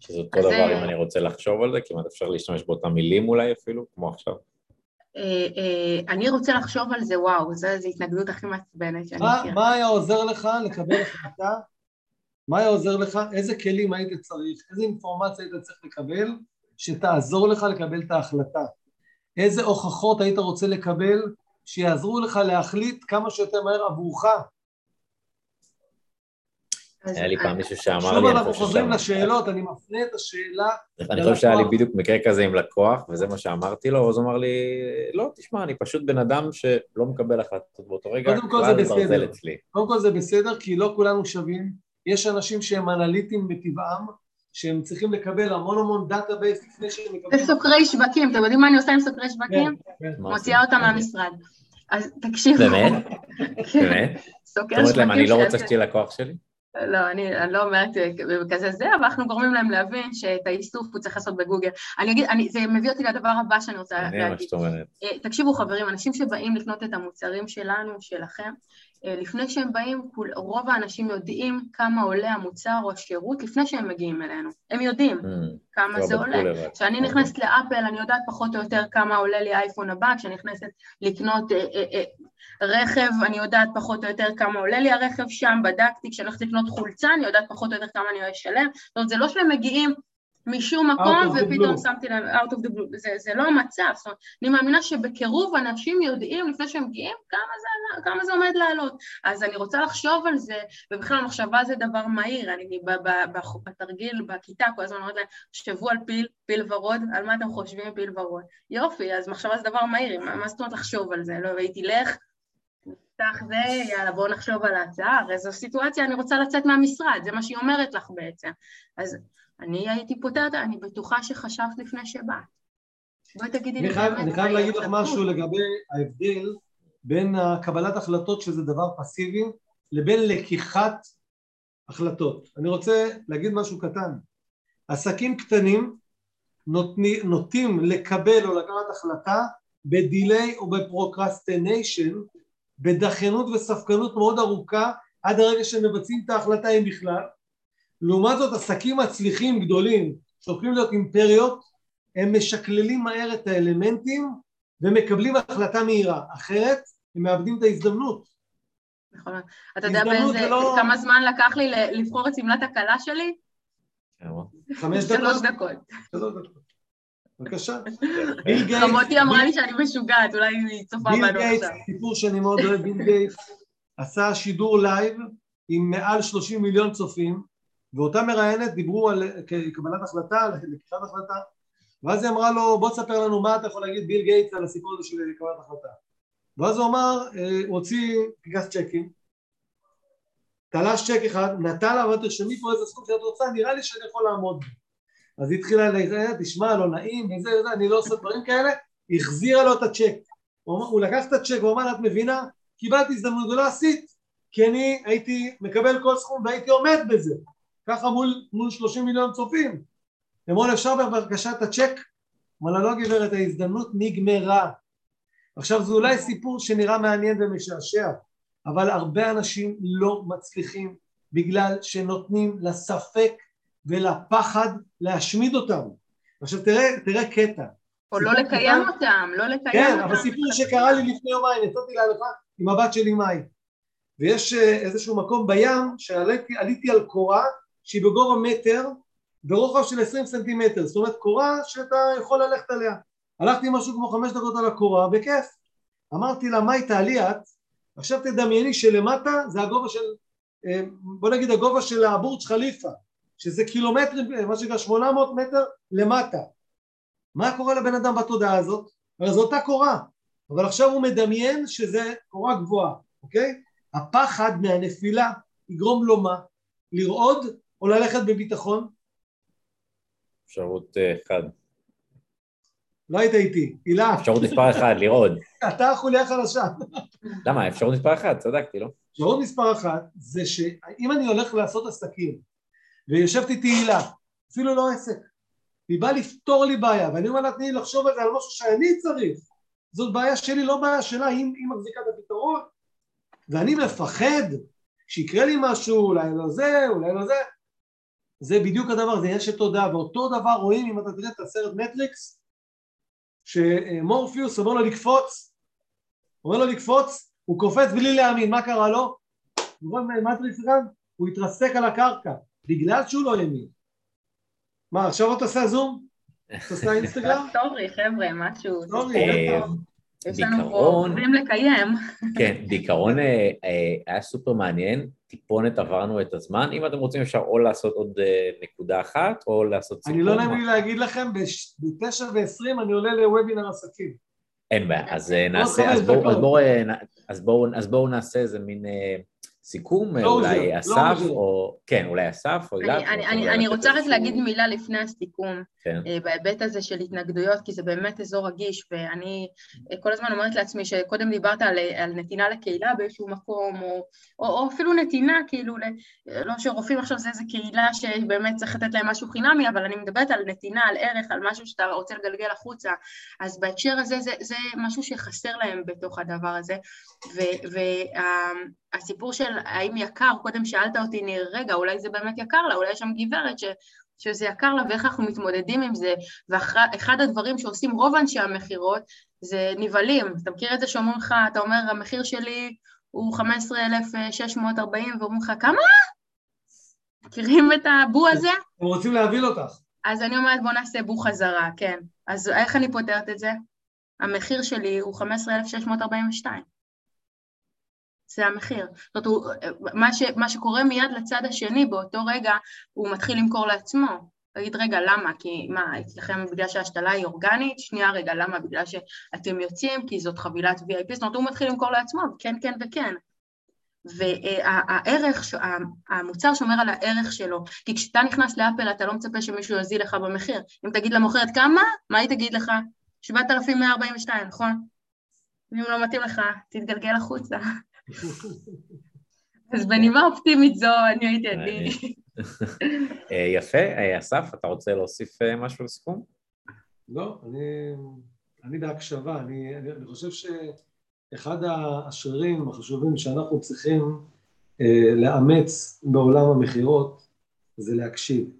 Speaker 1: שזה אותו דבר זה... אם אני רוצה לחשוב על זה, כמעט אפשר להשתמש באותם מילים אולי אפילו, כמו עכשיו.
Speaker 3: אה, אה, אני רוצה לחשוב על זה, וואו, זו התנגדות הכי מעצבנת שאני מכירה.
Speaker 2: מה היה עוזר לך לקבל החלטה? מה היה עוזר לך? איזה כלים היית צריך? איזה אינפורמציה היית צריך לקבל שתעזור לך לקבל את ההחלטה? איזה הוכחות היית רוצה לקבל שיעזרו לך להחליט כמה שיותר מהר עבורך?
Speaker 1: היה לי פעם מישהו שאמר
Speaker 2: לי... שוב אנחנו חוזרים לשאלות, אני מפנה את השאלה...
Speaker 1: אני חושב שהיה לי בדיוק מקרה כזה עם לקוח, וזה מה שאמרתי לו, אז הוא אמר לי, לא, תשמע, אני פשוט בן אדם שלא מקבל החלטות באותו רגע,
Speaker 2: קודם כל זה בסדר. קודם כל זה בסדר, כי לא כולנו שווים. יש אנשים שהם אנליטים בטבעם, שהם צריכים לקבל המון המון database לפני שהם מקבלים...
Speaker 3: זה סוקרי שווקים, אתם יודעים מה אני עושה עם סוקרי שווקים? כן, כן. מוציאה אותם מהמשרד. אז תקשיבו.
Speaker 1: באמת? באמת? סוקר שווקים... זאת אומרת אני לא רוצה שתהיה לקוח שלי?
Speaker 3: לא, אני, לא אומרת כזה זה, אבל אנחנו גורמים להם להבין שאת האיסוף הוא צריך לעשות בגוגל. אני אגיד, אני, זה מביא אותי לדבר הבא שאני רוצה להגיד.
Speaker 1: אני מה שאת אומרת.
Speaker 3: אה, תקשיבו חברים, אנשים שבאים לקנות את המוצרים שלנו, שלכם, לפני שהם באים, רוב האנשים יודעים כמה עולה המוצר או השירות לפני שהם מגיעים אלינו. הם יודעים mm, כמה זה עולה. כשאני אוקיי. נכנסת לאפל, אני יודעת פחות או יותר כמה עולה לי האייפון הבא, כשאני נכנסת לקנות אה, אה, אה, רכב, אני יודעת פחות או יותר כמה עולה לי הרכב שם, בדקתי, כשאני הולכת לקנות חולצה, אני יודעת פחות או יותר כמה אני אשלם. זאת אומרת, זה לא שהם מגיעים משום מקום, ופתאום שמתי להם out of the blue, זה, זה לא המצב, זאת אומרת, אני מאמינה שבקירוב אנשים יודעים לפני שהם מגיעים כמה זה, כמה זה עומד לעלות, אז אני רוצה לחשוב על זה, ובכלל מחשבה זה דבר מהיר, אני בתרגיל, בכיתה כל הזמן אומרת להם, תחשבו על פיל, פיל ורוד, על מה אתם חושבים פיל ורוד, יופי, אז מחשבה זה דבר מהיר, מה, מה זאת אומרת לחשוב על זה, לא, והייתי לך, נפתח זה, יאללה בואו נחשוב על ההצעה, הרי זו סיטואציה, אני רוצה לצאת מהמשרד, זה מה שהיא אומרת לך בעצם, אז אני הייתי פותרת, אני בטוחה שחשבת לפני שבאת. בואי תגידי לי
Speaker 2: באמת. אני חייב להגיד לך משהו לגבי ההבדל בין קבלת החלטות שזה דבר פסיבי לבין לקיחת החלטות. אני רוצה להגיד משהו קטן. עסקים קטנים נוטים לקבל או לקחת החלטה ב delay או ב procrastination, בדחיינות וספקנות מאוד ארוכה עד הרגע שהם מבצעים את ההחלטה אם בכלל לעומת זאת עסקים מצליחים גדולים שהופכים להיות אימפריות הם משקללים מהר את האלמנטים ומקבלים החלטה מהירה אחרת הם מאבדים את ההזדמנות
Speaker 3: נכון, אתה יודע באיזה, לא... כמה זמן לקח לי לבחור את שמלת הכלה שלי?
Speaker 2: חמש דקות?
Speaker 3: שלוש דקות.
Speaker 2: בבקשה.
Speaker 3: ביל גייטס... חמותי אמרה לי שאני משוגעת, אולי היא צופה בנו עכשיו. ביל גייטס,
Speaker 2: סיפור שאני מאוד אוהב, ביל גייטס עשה שידור לייב עם מעל 30 מיליון צופים ואותה מראיינת דיברו על קבלת החלטה, על לקיחת החלטה ואז היא אמרה לו בוא תספר לנו מה אתה יכול להגיד ביל גייטס על הסיפור הזה של קבלת החלטה ואז הוא אמר, אה, הוא הוציא פנקס צ'קים תלש צ'ק אחד, נתן לה ותרשמי פה איזה סכום שאת רוצה, נראה לי שאני יכול לעמוד אז היא התחילה להגיד, תשמע, לא נעים, וזה וזה, אני לא עושה דברים כאלה, החזירה לו את הצ'ק. הוא, הוא לקח את הצ'ק והוא אמר, את מבינה? קיבלתי הזדמנות ולא עשית, כי אני הייתי מקבל כל סכום והייתי עומד בזה. ככה מול, מול 30 מיליון צופים. אמרו אפשר בבקשה את הצ'ק? אמרה לא גברת ההזדמנות נגמרה. עכשיו זה אולי סיפור שנראה מעניין ומשעשע אבל הרבה אנשים לא מצליחים בגלל שנותנים לספק ולפחד להשמיד אותם. עכשיו תראה, תראה קטע.
Speaker 3: או לא לקיים קטע, אותם, לא לקיים
Speaker 2: כן, אותם. כן, אבל סיפור שקרה לי לפני יומיים, יצאתי להלכה עם הבת שלי מאי. ויש אה, איזשהו מקום בים שעליתי על קורה שהיא בגובה מטר ברוחב של עשרים סנטימטר, זאת אומרת קורה שאתה יכול ללכת עליה. הלכתי משהו כמו חמש דקות על הקורה, בכיף. אמרתי לה, מאי תעלי את? עכשיו תדמייני שלמטה זה הגובה של, אה, בוא נגיד הגובה של הבורג' חליפה, שזה קילומטרים, מה שנקרא 800 מטר למטה. מה קורה לבן אדם בתודעה הזאת? הרי זו אותה קורה, אבל עכשיו הוא מדמיין שזה קורה גבוהה, אוקיי? הפחד מהנפילה יגרום לו מה? לרעוד או ללכת בביטחון?
Speaker 1: אפשרות אה, אחד.
Speaker 2: לא היית איתי, הילה.
Speaker 1: אפשרות מספר אחד, לרעוד.
Speaker 2: אתה החוליה חלשה.
Speaker 1: למה? אפשרות מספר אחת, צדקתי, לא?
Speaker 2: אפשרות מספר אחת זה שאם אני הולך לעשות עסקים ויושבת איתי הילה, אפילו לא עסק, והיא באה לפתור לי בעיה ואני אומר לה תני לי לחשוב על זה על משהו שאני צריך זאת בעיה שלי לא בעיה שלה היא, היא מחזיקה את הפתרון ואני מפחד שיקרה לי משהו אולי לא זה אולי לא זה זה בדיוק הדבר זה עניין של תודעה ואותו דבר רואים אם אתה תראה את הסרט מטריקס שמורפיוס אומר לו לקפוץ אומר לו לקפוץ הוא קופץ בלי להאמין מה קרה לו? מטריקס גם הוא התרסק על הקרקע בגלל שהוא לא האמין מה, עכשיו אתה עושה זום? אתה עושה אינסטגרם?
Speaker 3: story, חבר'ה, משהו.
Speaker 2: story,
Speaker 3: יש לנו פה דברים לקיים.
Speaker 1: כן, בעיקרון אה, אה, היה סופר מעניין, טיפונת עברנו את הזמן, אם אתם רוצים אפשר או לעשות עוד אה, נקודה אחת, או לעשות
Speaker 2: סיפור. אני לא נעים לי להגיד לכם, ב-9 ו-20 אני עולה לוובינר עסקים.
Speaker 1: אין בעיה, אז נעשה, אז בואו נעשה איזה מין... סיכום, לא אולי לא אסף, או... כן, אולי אסף, או אילת.
Speaker 3: אני, אני, אני רוצה רק להגיד מילה לפני הסיכום, כן. אה, בהיבט הזה של התנגדויות, כי זה באמת אזור רגיש, ואני אה, כל הזמן אומרת לעצמי שקודם דיברת על, על נתינה לקהילה באיזשהו מקום, או, או, או אפילו נתינה, כאילו, לא שרופאים עכשיו זה איזה קהילה שבאמת צריך לתת להם משהו חינמי, אבל אני מדברת על נתינה, על ערך, על משהו שאתה רוצה לגלגל החוצה, אז בהקשר הזה זה, זה משהו שחסר להם בתוך הדבר הזה, ו... וה, הסיפור של האם יקר, קודם שאלת אותי, ניר, רגע, אולי זה באמת יקר לה, אולי יש שם גברת ש, שזה יקר לה ואיך אנחנו מתמודדים עם זה, ואחד הדברים שעושים רוב אנשי המכירות זה נבהלים, אתה מכיר את זה שאומרים לך, אתה אומר, המחיר שלי הוא 15,640 ואומרים לך, כמה? מכירים את הבו הזה?
Speaker 2: הם רוצים להבהיל אותך.
Speaker 3: אז אני אומרת, בוא נעשה בו חזרה, כן. אז איך אני פותרת את זה? המחיר שלי הוא 15,642. זה המחיר. זאת אומרת, מה, ש, מה שקורה מיד לצד השני באותו רגע, הוא מתחיל למכור לעצמו. תגיד, רגע, למה? כי מה, אצלכם בגלל שההשתלה היא אורגנית? שנייה, רגע, למה? בגלל שאתם יוצאים, כי זאת חבילת VIP, זאת אומרת, הוא מתחיל למכור לעצמו, כן, כן וכן. והערך, המוצר שומר על הערך שלו, כי כשאתה נכנס לאפל אתה לא מצפה שמישהו יוזיל לך במחיר. אם תגיד למוכרת כמה, מה היא תגיד לך? 7,142, נכון? אם לא מתאים לך, תתגלגל החוצה. אז בנימה אופטימית זו, אני הייתי עדין.
Speaker 1: אה, יפה. אה, אסף, אתה רוצה להוסיף אה, משהו לסיכום?
Speaker 2: לא, אני, אני בהקשבה. אני, אני, אני חושב שאחד השרירים החשובים שאנחנו צריכים אה, לאמץ בעולם המכירות זה להקשיב.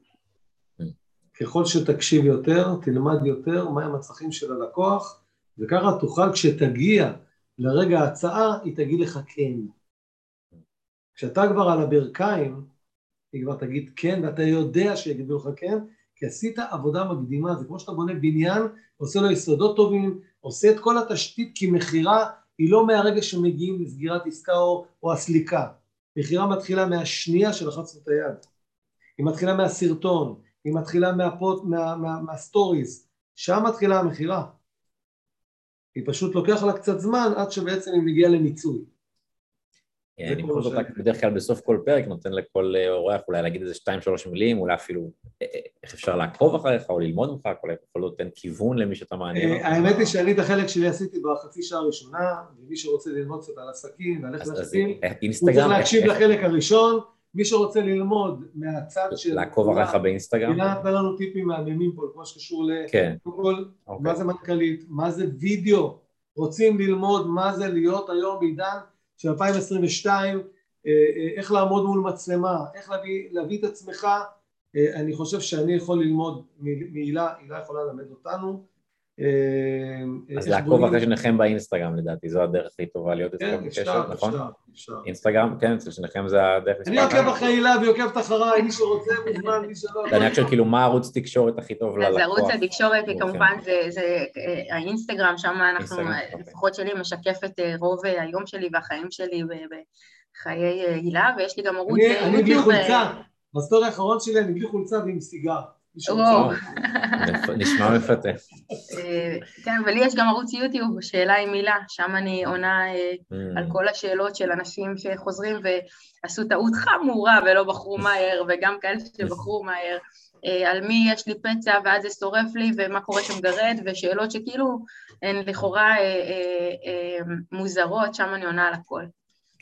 Speaker 2: ככל שתקשיב יותר, תלמד יותר מהם הצרכים של הלקוח, וככה תוכל כשתגיע לרגע ההצעה, היא תגיד לך כן. כשאתה כבר על הברכיים, היא כבר תגיד כן, ואתה יודע שיגידו לך כן, כי עשית עבודה מקדימה, זה כמו שאתה בונה בניין, עושה לו יסודות טובים, עושה את כל התשתית, כי מכירה היא לא מהרגע שמגיעים לסגירת עסקה או, או הסליקה. מכירה מתחילה מהשנייה שלחצנו את היד. היא מתחילה מהסרטון, היא מתחילה מהפוסט, מה, מה, מה stories, שם מתחילה המכירה. היא פשוט לוקח לה קצת זמן עד שבעצם היא מגיעה למיצוי.
Speaker 1: כן, אני בכל זאת בדרך כלל בסוף כל פרק נותן לכל אה, אורח אולי להגיד איזה שתיים שלוש מילים, אולי אפילו אה, אה, איך אפשר לעקוב אחריך או ללמוד ממך, אולי יכול נותן כיוון למי שאתה מעניין.
Speaker 2: האמת היא שאני את החלק שלי עשיתי בחצי שעה הראשונה, ומי שרוצה ללמוד קצת על עסקים ועל איך לעסקים, הוא צריך להקשיב לחלק הראשון, מי שרוצה ללמוד מהצד של...
Speaker 1: לעקוב אחריך באינסטגרם.
Speaker 2: הילה נתן לנו טיפים מהממים פה, כמו שקשור ל... כן. קודם כל, מה זה מנכ"לית, מה זה וידאו, רוצים ללמוד מה זה להיות היום בעידן של 2022, אה, אה, איך לעמוד מול מצלמה, איך להביא, להביא את עצמך, אה, אני חושב שאני יכול ללמוד מהילה, הילה יכולה ללמד אותנו,
Speaker 1: אז
Speaker 2: איך
Speaker 1: לעקוב אחרי שניכם באינסטגרם לדעתי, זו הדרך הכי טובה להיות
Speaker 2: כן,
Speaker 1: איתכם
Speaker 2: אפשר,
Speaker 1: בקשר, נכון?
Speaker 2: אפשר, אפשר.
Speaker 1: אינסטגרם, כן, אצל שניכם זה הדרך
Speaker 2: אני עוקב. אחרי הילה והיא עוקבת אחריי, מי שרוצה מוזמן, מי שלא...
Speaker 1: ואני רק שואל כאילו מה הערוץ תקשורת הכי טוב
Speaker 3: אז
Speaker 1: ללקוח.
Speaker 3: ערוץ התקשורת
Speaker 1: אוקיי.
Speaker 3: כמובן זה, זה אה, האינסטגרם, שם אנחנו, אה,
Speaker 1: אוקיי.
Speaker 3: לפחות שלי, משקפת אה, רוב אה, היום שלי והחיים שלי בחיי אה, הילה, ויש לי גם ערוץ
Speaker 2: אני
Speaker 3: אה,
Speaker 2: אני בלי.
Speaker 3: אה,
Speaker 2: חולצה, ב story האחרון שלי אני בלי חולצה ועם סיגר.
Speaker 1: נשמע מפתה.
Speaker 3: אה, כן, ולי יש גם ערוץ יוטיוב, שאלה עם מילה, שם אני עונה אה,
Speaker 1: Mm.
Speaker 3: על כל השאלות של אנשים שחוזרים ועשו טעות חמורה ולא בחרו מהר, וגם כאלה שבחרו מהר, אה, על מי יש לי פצע ואז זה שורף לי ומה קורה כשמגרד, ושאלות שכאילו הן לכאורה מוזרות, שם אני עונה על הכל.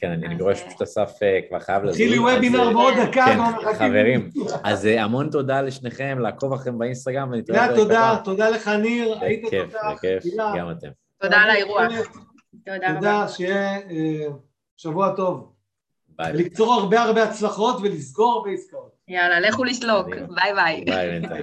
Speaker 1: כן, אני רואה
Speaker 3: אה,
Speaker 1: שפשוט אסף אה, כבר חייב לזוז.
Speaker 2: התחיל לי
Speaker 1: אז,
Speaker 2: וובינר
Speaker 1: אה,
Speaker 2: בעוד דקה,
Speaker 1: כן,
Speaker 2: אנחנו מחכים.
Speaker 1: חברים, אז אה, המון תודה לשניכם, לעקוב אחריכם באינסטגרם, ונתראה
Speaker 2: הילה,
Speaker 1: בפרק
Speaker 2: תודה. תודה לך ניר, היית תותח.
Speaker 1: בכיף, גם אתם.
Speaker 3: תודה על האירוח. תודה רבה.
Speaker 2: תודה, שיהיה שבוע טוב.
Speaker 1: ביי.
Speaker 2: ולקצור הרבה הרבה הצלחות ולסגור הרבה עסקאות.
Speaker 3: יאללה, לכו לסלוק.
Speaker 1: קדימה.
Speaker 3: ביי ביי.
Speaker 1: ביי בינתיים.